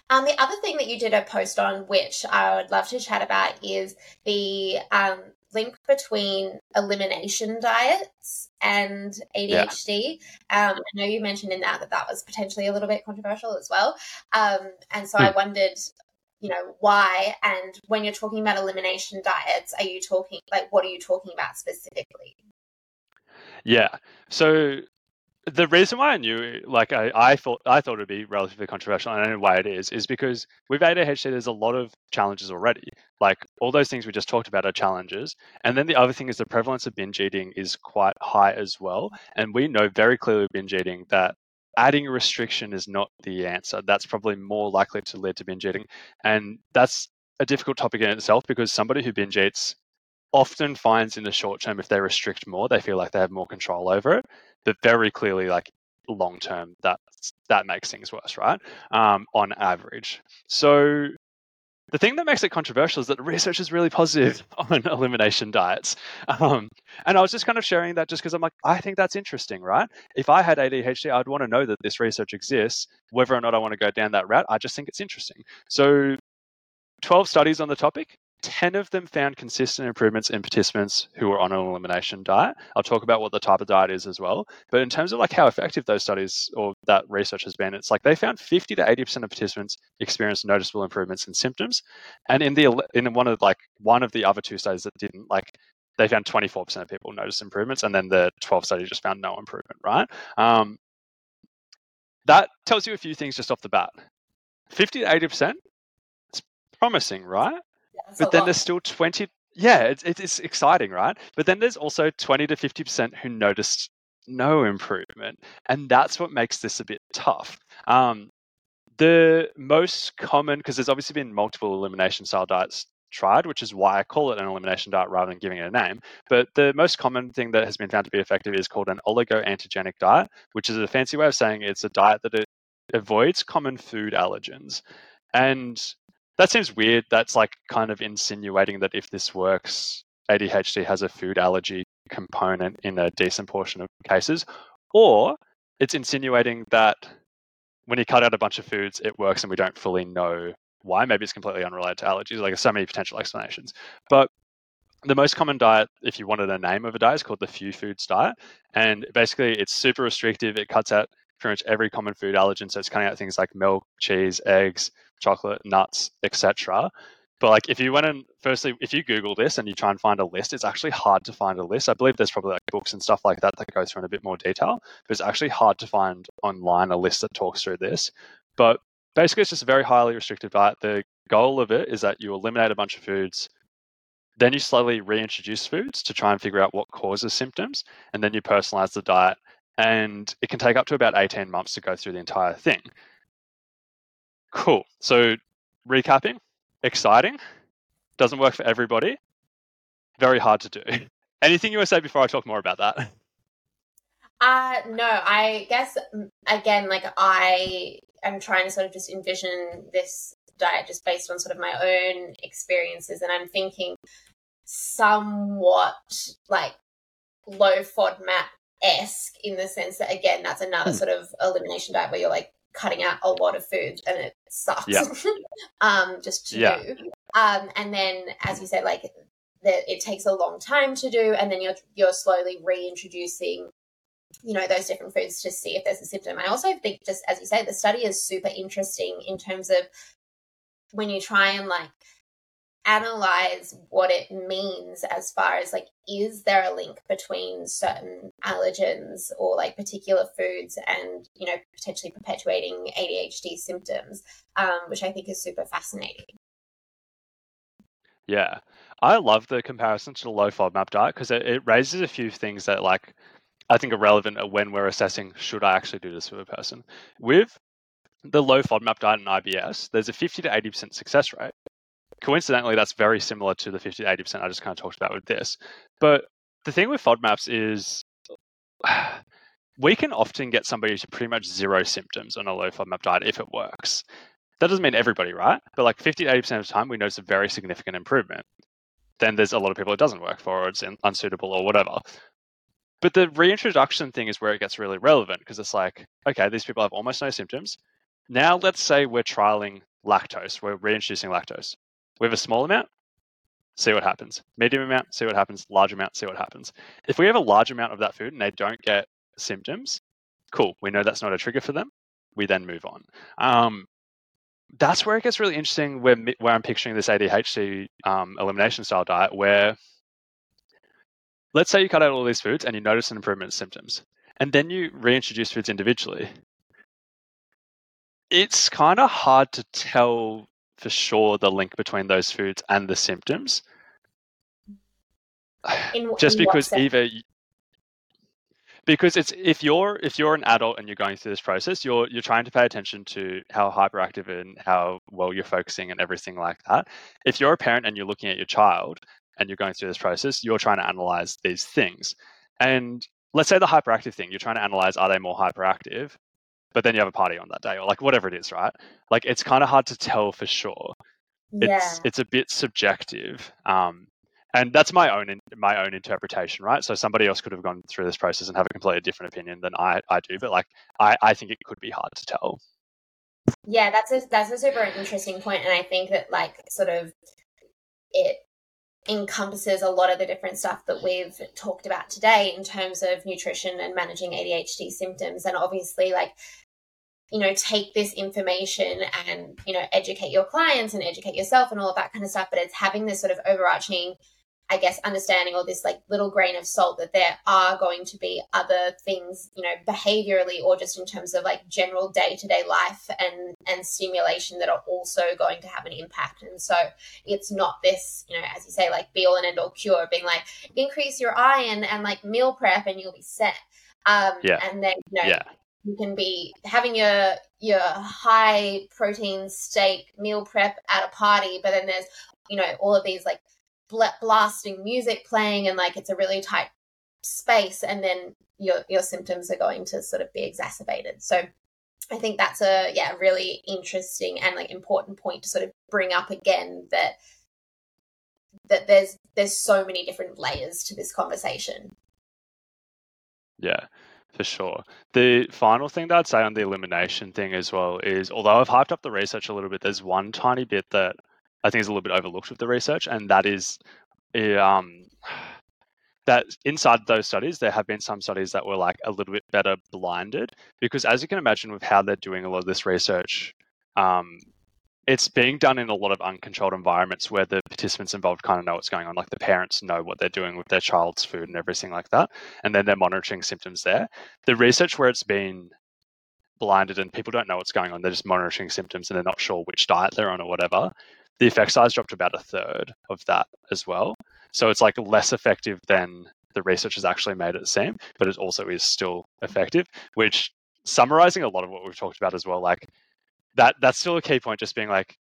Um, the other thing that you did a post on, which I would love to chat about, is the um, link between elimination diets and ADHD. Yeah. Um, I know you mentioned in that that that was potentially a little bit controversial as well. Um, and so. I wondered, you know, why? And when you're talking about elimination diets, are you talking like what are you talking about specifically? Yeah. So the reason why I knew, like, I, I thought I thought it'd be relatively controversial, and I know why it is, is because with ADHD, there's a lot of challenges already. Like all those things we just talked about are challenges, and then the other thing is the prevalence of binge eating is quite high as well. And we know very clearly with binge eating that adding a restriction is not the answer. That's probably more likely to lead to binge eating, and that's a difficult topic in itself because somebody who binge eats often finds in the short term if they restrict more they feel like they have more control over it but very clearly like long term that that makes things worse right um, on average so the thing that makes it controversial is that the research is really positive on elimination diets. Um, and I was just kind of sharing that just because I'm like, I think that's interesting, right? If I had ADHD, I'd want to know that this research exists. Whether or not I want to go down that route, I just think it's interesting. So, 12 studies on the topic. 10 of them found consistent improvements in participants who were on an elimination diet. I'll talk about what the type of diet is as well. But in terms of like how effective those studies or that research has been, it's like they found 50 to 80% of participants experienced noticeable improvements in symptoms. And in the in one of like one of the other two studies that didn't, like they found 24% of people noticed improvements, and then the 12 study just found no improvement, right? Um, that tells you a few things just off the bat. 50 to 80%, it's promising, right? But then lot. there's still 20 yeah it's, it's exciting right? But then there's also 20 to 50% who noticed no improvement and that's what makes this a bit tough. Um, the most common because there's obviously been multiple elimination style diets tried which is why i call it an elimination diet rather than giving it a name. But the most common thing that has been found to be effective is called an oligoantigenic diet which is a fancy way of saying it's a diet that it avoids common food allergens. And that seems weird. That's like kind of insinuating that if this works, ADHD has a food allergy component in a decent portion of cases, or it's insinuating that when you cut out a bunch of foods, it works and we don't fully know why. Maybe it's completely unrelated to allergies. Like there's so many potential explanations. But the most common diet, if you wanted a name of a diet, is called the Few Foods diet. And basically, it's super restrictive. It cuts out pretty much every common food allergen. So it's cutting out things like milk, cheese, eggs, chocolate, nuts, etc. But like, if you went and firstly, if you Google this and you try and find a list, it's actually hard to find a list. I believe there's probably like books and stuff like that that goes through in a bit more detail. But it's actually hard to find online a list that talks through this. But basically, it's just a very highly restrictive diet. The goal of it is that you eliminate a bunch of foods then you slowly reintroduce foods to try and figure out what causes symptoms, and then you personalize the diet. And it can take up to about 18 months to go through the entire thing. Cool. So, recapping exciting, doesn't work for everybody, very hard to do. Anything you want to say before I talk more about that? Uh no, I guess again, like I am trying to sort of just envision this diet just based on sort of my own experiences, and I'm thinking somewhat like low FODMAP esque in the sense that again that's another hmm. sort of elimination diet where you're like cutting out a lot of food and it sucks yeah. um just to yeah. do um and then as you said like that it takes a long time to do and then you're you're slowly reintroducing you know those different foods to see if there's a symptom i also think just as you say the study is super interesting in terms of when you try and like analyze what it means as far as like is there a link between certain allergens or like particular foods and you know potentially perpetuating ADHD symptoms um, which I think is super fascinating. Yeah. I love the comparison to the low FODMAP diet because it, it raises a few things that like I think are relevant when we're assessing should I actually do this with a person? With the low FODMAP diet and IBS, there's a 50 to 80% success rate coincidentally, that's very similar to the 50 to 80% I just kind of talked about with this. But the thing with FODMAPs is we can often get somebody to pretty much zero symptoms on a low FODMAP diet if it works. That doesn't mean everybody, right? But like 50 to 80% of the time, we notice a very significant improvement. Then there's a lot of people it doesn't work for, or it's unsuitable, or whatever. But the reintroduction thing is where it gets really relevant because it's like, okay, these people have almost no symptoms. Now let's say we're trialing lactose, we're reintroducing lactose. We have a small amount, see what happens. Medium amount, see what happens. Large amount, see what happens. If we have a large amount of that food and they don't get symptoms, cool. We know that's not a trigger for them. We then move on. Um, that's where it gets really interesting. Where where I'm picturing this ADHD um, elimination style diet, where let's say you cut out all these foods and you notice an improvement in symptoms, and then you reintroduce foods individually. It's kind of hard to tell for sure the link between those foods and the symptoms. In, Just in because either because it's if you're if you're an adult and you're going through this process, you're you're trying to pay attention to how hyperactive and how well you're focusing and everything like that. If you're a parent and you're looking at your child and you're going through this process, you're trying to analyze these things. And let's say the hyperactive thing, you're trying to analyze are they more hyperactive? But then you have a party on that day or like whatever it is, right? Like it's kind of hard to tell for sure. Yeah. It's it's a bit subjective. Um, and that's my own my own interpretation, right? So somebody else could have gone through this process and have a completely different opinion than I, I do, but like I, I think it could be hard to tell. Yeah, that's a that's a super interesting point, and I think that like sort of it encompasses a lot of the different stuff that we've talked about today in terms of nutrition and managing ADHD symptoms. And obviously, like, you know, take this information and, you know, educate your clients and educate yourself and all of that kind of stuff. But it's having this sort of overarching I guess, understanding or this like little grain of salt that there are going to be other things, you know, behaviorally or just in terms of like general day to day life and and stimulation that are also going to have an impact. And so it's not this, you know, as you say, like be all and end all cure, being like increase your iron and like meal prep and you'll be set. Um, yeah. And then you know. Yeah. You can be having your your high protein steak meal prep at a party, but then there's you know all of these like blasting music playing and like it's a really tight space and then your your symptoms are going to sort of be exacerbated. So i think that's a yeah really interesting and like important point to sort of bring up again that that there's there's so many different layers to this conversation. Yeah for sure. The final thing that I'd say on the elimination thing as well is although I've hyped up the research a little bit, there's one tiny bit that I think is a little bit overlooked with the research, and that is um, that inside those studies, there have been some studies that were like a little bit better blinded because, as you can imagine, with how they're doing a lot of this research, um, it's being done in a lot of uncontrolled environments where the participants involved kind of know what's going on. Like the parents know what they're doing with their child's food and everything like that. And then they're monitoring symptoms there. The research where it's been blinded and people don't know what's going on, they're just monitoring symptoms and they're not sure which diet they're on or whatever. The effect size dropped about a third of that as well. So it's like less effective than the research has actually made it seem, but it also is still effective, which summarizing a lot of what we've talked about as well, like that that's still a key point, just being like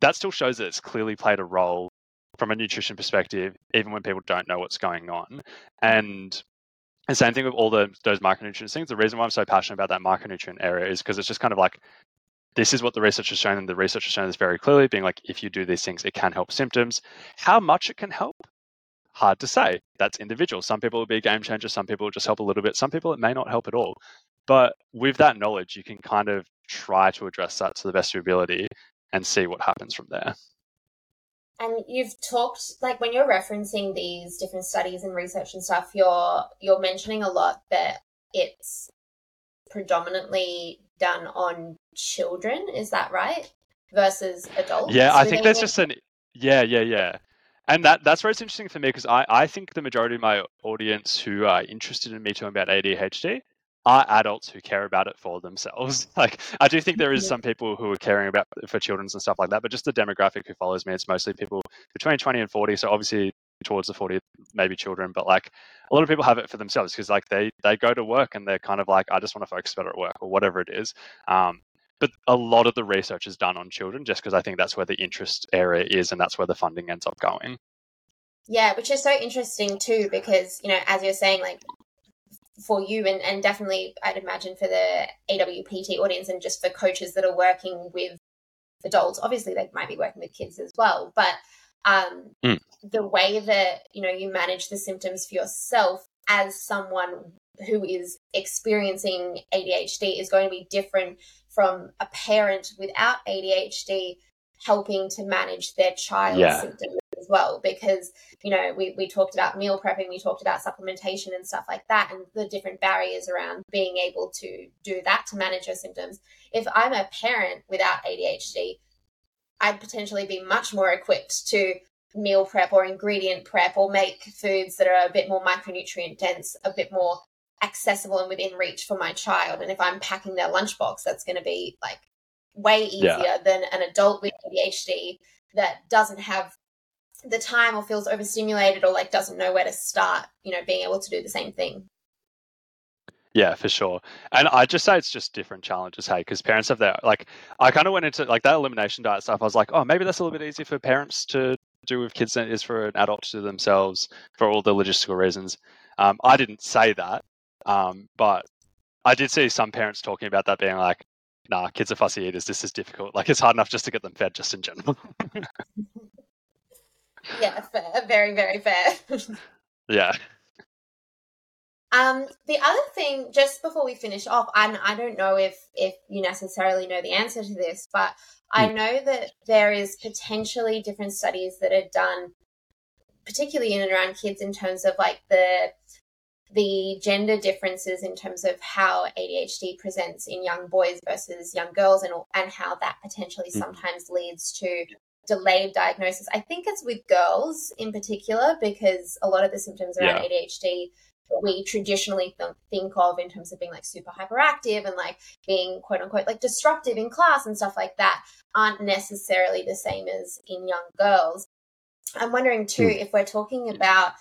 that still shows that it's clearly played a role from a nutrition perspective, even when people don't know what's going on. And the same thing with all the those micronutrient things. The reason why I'm so passionate about that micronutrient area is because it's just kind of like this is what the research has shown, and the research has shown this very clearly, being like if you do these things, it can help symptoms. How much it can help, hard to say. That's individual. Some people will be a game changer. Some people will just help a little bit. Some people it may not help at all. But with that knowledge, you can kind of try to address that to the best of your ability and see what happens from there. And you've talked like when you're referencing these different studies and research and stuff, you're you're mentioning a lot that it's predominantly done on children. Is that right? Versus adults. Yeah, I think that's just an yeah, yeah, yeah. And that that's where it's interesting for me because I, I think the majority of my audience who are interested in me talking about ADHD are adults who care about it for themselves. Like I do think there is some people who are caring about for children's and stuff like that, but just the demographic who follows me, it's mostly people between 20 and 40. So obviously towards the 40, maybe children, but like a lot of people have it for themselves because like they they go to work and they're kind of like, I just want to focus better at work or whatever it is. Um, but a lot of the research is done on children just because I think that's where the interest area is and that's where the funding ends up going. Yeah, which is so interesting too, because, you know, as you're saying, like for you and, and definitely I'd imagine for the AWPT audience and just for coaches that are working with adults. Obviously they might be working with kids as well, but um, mm. the way that you know you manage the symptoms for yourself as someone who is experiencing ADHD is going to be different from a parent without ADHD helping to manage their child's yeah. symptoms as well because you know we, we talked about meal prepping we talked about supplementation and stuff like that and the different barriers around being able to do that to manage your symptoms if i'm a parent without adhd i'd potentially be much more equipped to meal prep or ingredient prep or make foods that are a bit more micronutrient dense a bit more accessible and within reach for my child and if i'm packing their lunchbox that's going to be like way easier yeah. than an adult with adhd that doesn't have the time or feels overstimulated or like doesn't know where to start, you know, being able to do the same thing. Yeah, for sure. And I just say it's just different challenges, hey, because parents have their like I kind of went into like that elimination diet stuff. I was like, oh, maybe that's a little bit easier for parents to do with kids than it is for an adult to do themselves for all the logistical reasons. Um, I didn't say that, um, but I did see some parents talking about that being like, nah, kids are fussy eaters. This is difficult. Like it's hard enough just to get them fed, just in general. yeah, fair. Very, very fair. yeah. Um, the other thing, just before we finish off, and I don't know if if you necessarily know the answer to this, but I hmm. know that there is potentially different studies that are done, particularly in and around kids, in terms of like the the gender differences in terms of how ADHD presents in young boys versus young girls, and and how that potentially hmm. sometimes leads to delayed diagnosis. I think it's with girls in particular because a lot of the symptoms around yeah. ADHD we traditionally th- think of in terms of being like super hyperactive and like being quote unquote like disruptive in class and stuff like that aren't necessarily the same as in young girls. I'm wondering too mm. if we're talking about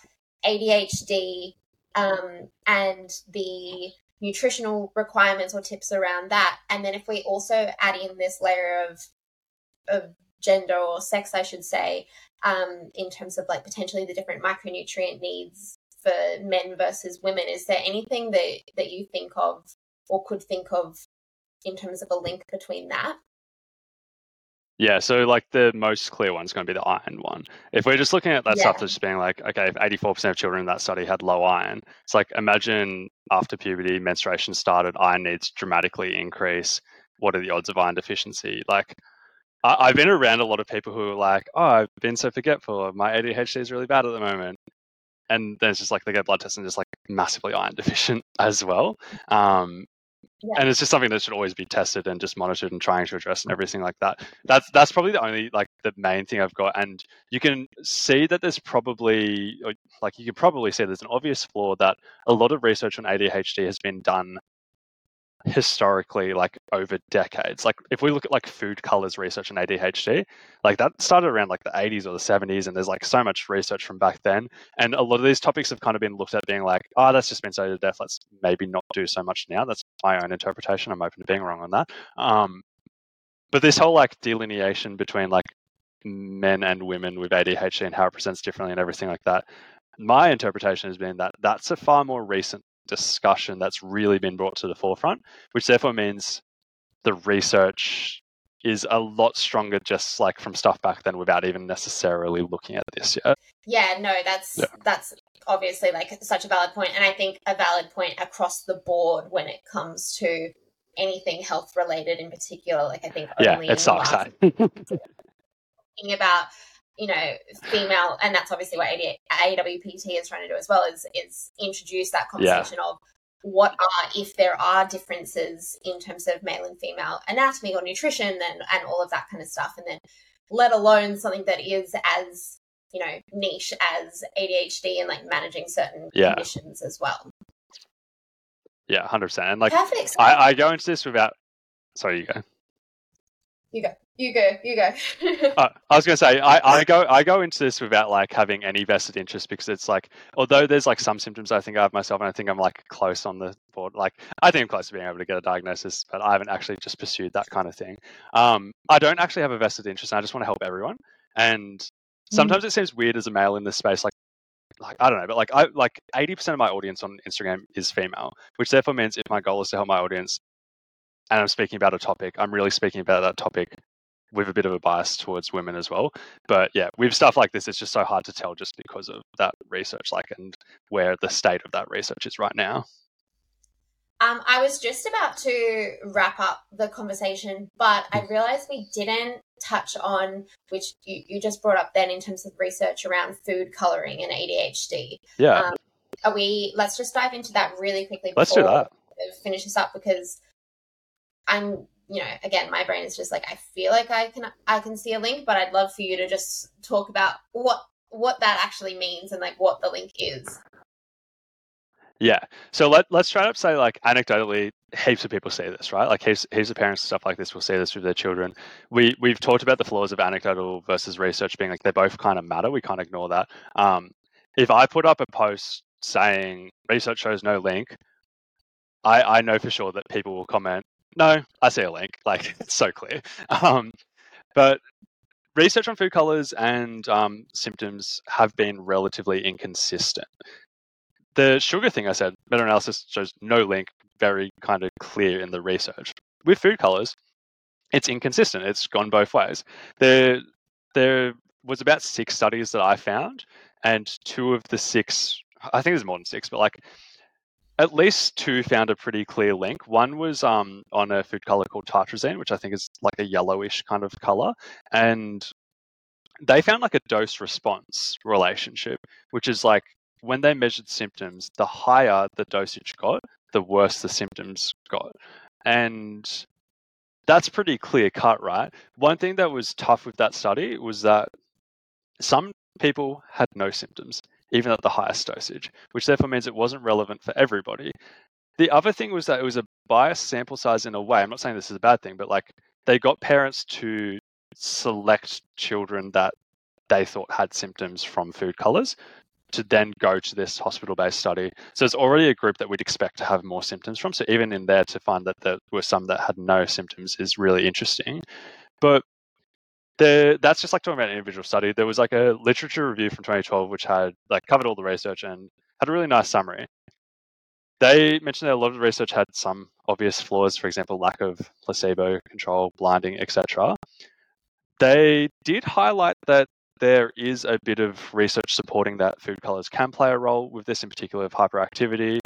ADHD um, and the nutritional requirements or tips around that, and then if we also add in this layer of of gender or sex, I should say, um, in terms of like potentially the different micronutrient needs for men versus women. Is there anything that that you think of or could think of in terms of a link between that? Yeah, so like the most clear one is going to be the iron one. If we're just looking at that yeah. stuff that's just being like, okay, if 84% of children in that study had low iron, it's like imagine after puberty, menstruation started, iron needs dramatically increase. What are the odds of iron deficiency? Like I, have been around a lot of people who are like, "Oh, I've been so forgetful. My ADHD is really bad at the moment," and then it's just like they get blood tests and just like massively iron deficient as well. Um, yeah. And it's just something that should always be tested and just monitored and trying to address and everything like that. That's that's probably the only like the main thing I've got. And you can see that there's probably like you can probably see there's an obvious flaw that a lot of research on ADHD has been done historically like over decades. Like if we look at like food colors research and adhd like that started around like the 80s or the 70s and there's like so much research from back then. And a lot of these topics have kind of been looked at being like oh that's just been studied to death let's maybe not do so much now. That's my own interpretation. I'm open to being wrong on that. Um but this whole like delineation between like men and women with adhd and how it presents differently and everything like that my interpretation has been that that's a far more recent discussion that's really been brought to the forefront, which therefore means the research is a lot stronger just like from stuff back then without even necessarily looking at this yet. Yeah, no, that's yeah. that's obviously like such a valid point and I think a valid point across the board when it comes to anything health related in particular. Like I think yeah, it sucks. Last... thinking about you know, female, and that's obviously what AWPT is trying to do as well, is is introduce that conversation yeah. of what are if there are differences in terms of male and female anatomy or nutrition and and all of that kind of stuff, and then let alone something that is as you know niche as ADHD and like managing certain yeah. conditions as well. Yeah, hundred percent. And like, Perfect. I, I go into this without. Sorry, you go. You go. You go. You go. uh, I was going to say I, I go I go into this without like having any vested interest because it's like although there's like some symptoms I think I have myself and I think I'm like close on the board like I think I'm close to being able to get a diagnosis but I haven't actually just pursued that kind of thing. Um, I don't actually have a vested interest and I just want to help everyone and mm. sometimes mm. it seems weird as a male in this space like like I don't know, but like I like eighty percent of my audience on Instagram is female, which therefore means if my goal is to help my audience and I'm speaking about a topic, I'm really speaking about that topic with a bit of a bias towards women as well. But yeah, with stuff like this, it's just so hard to tell just because of that research, like, and where the state of that research is right now. Um, I was just about to wrap up the conversation, but I realized we didn't touch on, which you, you just brought up then in terms of research around food coloring and ADHD. Yeah. Um, are we, let's just dive into that really quickly. Let's do that. Finish this up because I'm you know, again, my brain is just like I feel like I can I can see a link, but I'd love for you to just talk about what what that actually means and like what the link is. Yeah. So let let's try to say like anecdotally, heaps of people say this, right? Like heaps, heaps of parents and stuff like this will say this with their children. We we've talked about the flaws of anecdotal versus research being like they both kind of matter. We can't ignore that. Um, if I put up a post saying research shows no link, I, I know for sure that people will comment, no, I see a link. Like it's so clear. Um, but research on food colors and um, symptoms have been relatively inconsistent. The sugar thing I said, meta analysis shows no link, very kind of clear in the research. With food colors, it's inconsistent. It's gone both ways. There, there was about six studies that I found, and two of the six, I think there's more than six, but like at least two found a pretty clear link. One was um, on a food color called tartrazine, which I think is like a yellowish kind of color, and they found like a dose response relationship, which is like when they measured symptoms, the higher the dosage got, the worse the symptoms got. And that's pretty clear cut, right? One thing that was tough with that study was that some people had no symptoms even at the highest dosage, which therefore means it wasn't relevant for everybody. The other thing was that it was a biased sample size in a way. I'm not saying this is a bad thing, but like they got parents to select children that they thought had symptoms from food colors to then go to this hospital based study. So it's already a group that we'd expect to have more symptoms from. So even in there to find that there were some that had no symptoms is really interesting. But the, that's just like talking about an individual study. There was like a literature review from 2012 which had like covered all the research and had a really nice summary. They mentioned that a lot of the research had some obvious flaws, for example, lack of placebo control, blinding, etc. They did highlight that there is a bit of research supporting that food colors can play a role with this, in particular of hyperactivity.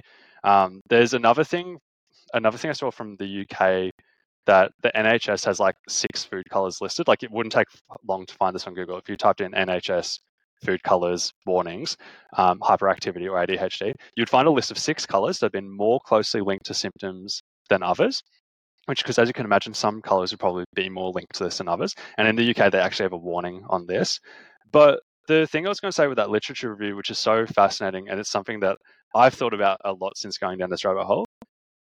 Um, there's another thing, another thing I saw from the UK that the NHS has like six food colors listed. Like it wouldn't take long to find this on Google. If you typed in NHS food colors warnings, um, hyperactivity or ADHD, you'd find a list of six colors that have been more closely linked to symptoms than others. Which, because as you can imagine, some colors would probably be more linked to this than others. And in the UK, they actually have a warning on this. But the thing I was going to say with that literature review, which is so fascinating, and it's something that I've thought about a lot since going down this rabbit hole,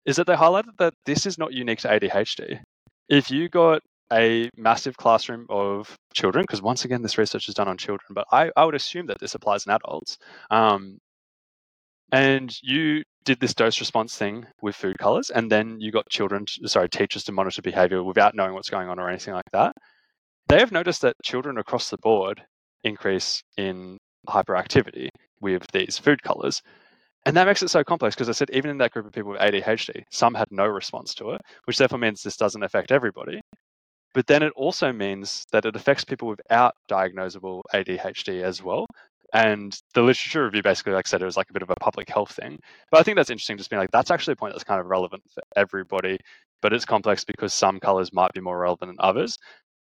is that they highlighted that this is not unique to ADHD. If you got a massive classroom of children, because once again, this research is done on children, but I, I would assume that this applies in adults. Um, and you did this dose response thing with food colors, and then you got children, sorry, teachers to monitor behavior without knowing what's going on or anything like that. They have noticed that children across the board increase in hyperactivity with these food colors. And that makes it so complex because I said even in that group of people with ADHD, some had no response to it, which therefore means this doesn't affect everybody. But then it also means that it affects people without diagnosable ADHD as well. And the literature review basically, like I said, it was like a bit of a public health thing. But I think that's interesting, just being like, that's actually a point that's kind of relevant for everybody, but it's complex because some colors might be more relevant than others.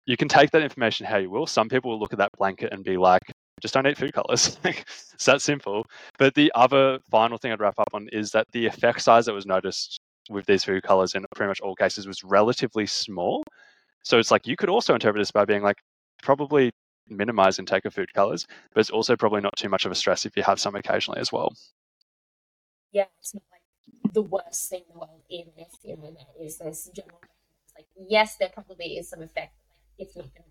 You can take that information how you will. Some people will look at that blanket and be like, just don't eat food colors. it's that simple. But the other final thing I'd wrap up on is that the effect size that was noticed with these food colors in pretty much all cases was relatively small. So it's like you could also interpret this by being like probably minimize intake of food colors, but it's also probably not too much of a stress if you have some occasionally as well. Yeah, it's not like the worst thing in the world, even if you know there is this general like yes, there probably is some effect, it's not going to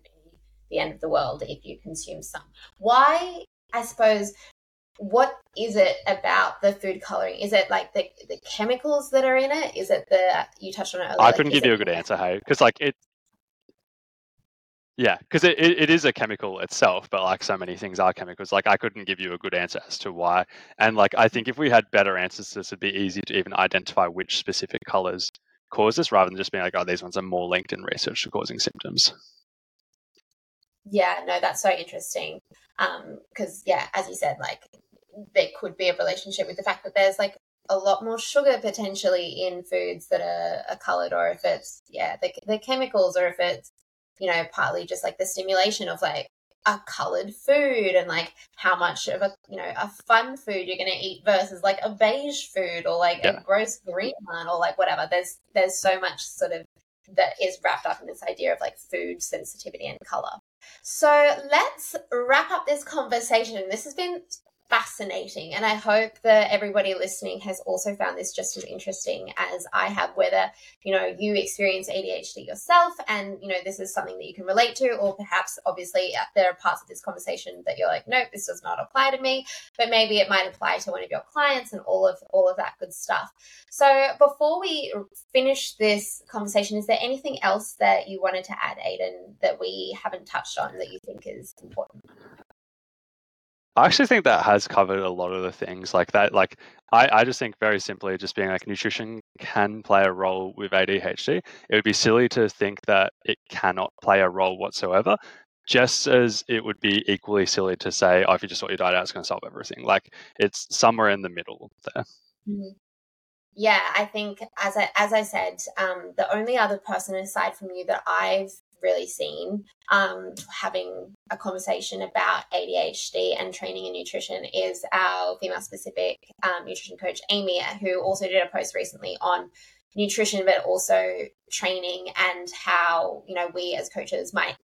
the end of the world if you consume some. Why, I suppose, what is it about the food coloring? Is it like the the chemicals that are in it? Is it the you touched on it? Earlier, I couldn't is give you a good answer, hey, because like it. Yeah, because it, it, it is a chemical itself, but like so many things are chemicals. Like I couldn't give you a good answer as to why. And like I think if we had better answers to this, it'd be easy to even identify which specific colors cause this rather than just being like, oh, these ones are more linked in research to causing symptoms. Yeah, no, that's so interesting. Um, because yeah, as you said, like there could be a relationship with the fact that there's like a lot more sugar potentially in foods that are, are colored, or if it's yeah the the chemicals, or if it's you know partly just like the stimulation of like a colored food and like how much of a you know a fun food you're going to eat versus like a beige food or like Yeah. a gross green one or like whatever there's there's so much sort of that is wrapped up in this idea of like food sensitivity and color so let's wrap up this conversation. This has been fascinating, and I hope that everybody listening has also found this just as interesting as I have. Whether you know you experience ADHD yourself, and you know this is something that you can relate to, or perhaps obviously uh, there are parts of this conversation that you're like, nope, this does not apply to me, but maybe it might apply to one of your clients, and all of all of that good stuff. So before we finish this conversation, is there anything else that you wanted to add, Aidan, that we haven't touched on that you think is important? I actually think that has covered a lot of the things like that. Like, I, I just think very simply, just being like nutrition can play a role with ADHD. It would be silly to think that it cannot play a role whatsoever. Just as it would be equally silly to say, oh, if you just sort your diet out, it's going to solve everything. Like, it's somewhere in the middle there. Yeah, I think as I as I said, um, the only other person aside from you that I've really seen um, having a conversation about ADHD and training in nutrition is our female specific um, nutrition coach Amy, who also did a post recently on nutrition, but also training and how you know we as coaches might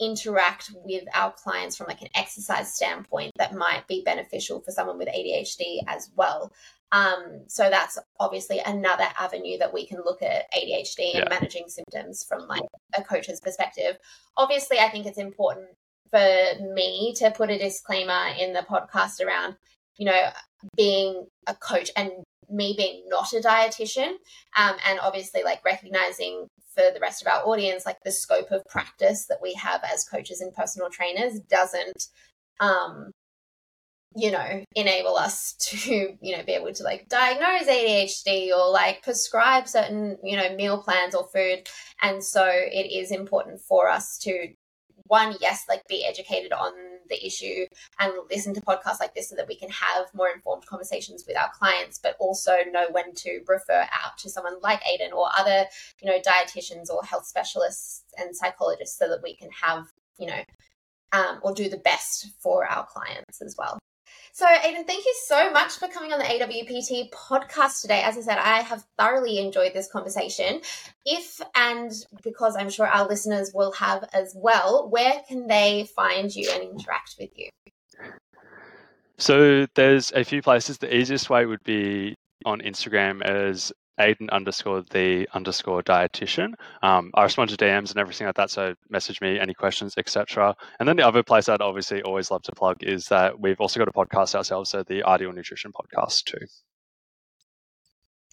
interact with our clients from like an exercise standpoint that might be beneficial for someone with ADHD as well. Um, so that's obviously another avenue that we can look at ADHD and Yeah. managing symptoms from like a coach's perspective. Obviously, I think it's important for me to put a disclaimer in the podcast around, you know, being a coach and me being not a dietitian, um, and obviously like recognizing for the rest of our audience, like the scope of practice that we have as coaches and personal trainers doesn't um you know enable us to you know be able to like diagnose ADHD or like prescribe certain you know meal plans or food and so it is important for us to one yes like be educated on the issue and listen to podcasts like this so that we can have more informed conversations with our clients, but also know when to refer out to someone like Aidan or other, you know, dietitians or health specialists and psychologists so that we can have, you know, um, or do the best for our clients as well. So, Aidan, thank you so much for coming on the AWPT podcast today. As I said, I have thoroughly enjoyed this conversation. If and because I'm sure our listeners will have as well, where can they find you and interact with you? So, there's a few places. The easiest way would be on Instagram as Aidan underscore the underscore dietitian. Um, I respond to DMs and everything like that. So message me any questions, etc. And then the other place I'd obviously always love to plug is that we've also got a podcast ourselves, so the Ideal Nutrition podcast too.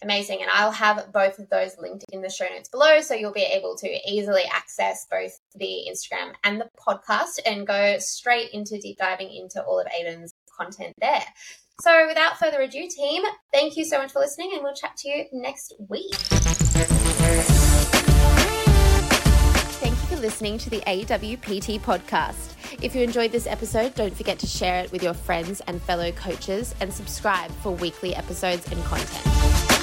Amazing. And I'll have both of those linked in the show notes below. So you'll be able to easily access both the Instagram and the podcast and go straight into deep diving into all of Aidan's content there. So, without further ado, team, thank you so much for listening, and we'll chat to you next week. Thank you for listening to the AWPT podcast. If you enjoyed this episode, don't forget to share it with your friends and fellow coaches and subscribe for weekly episodes and content.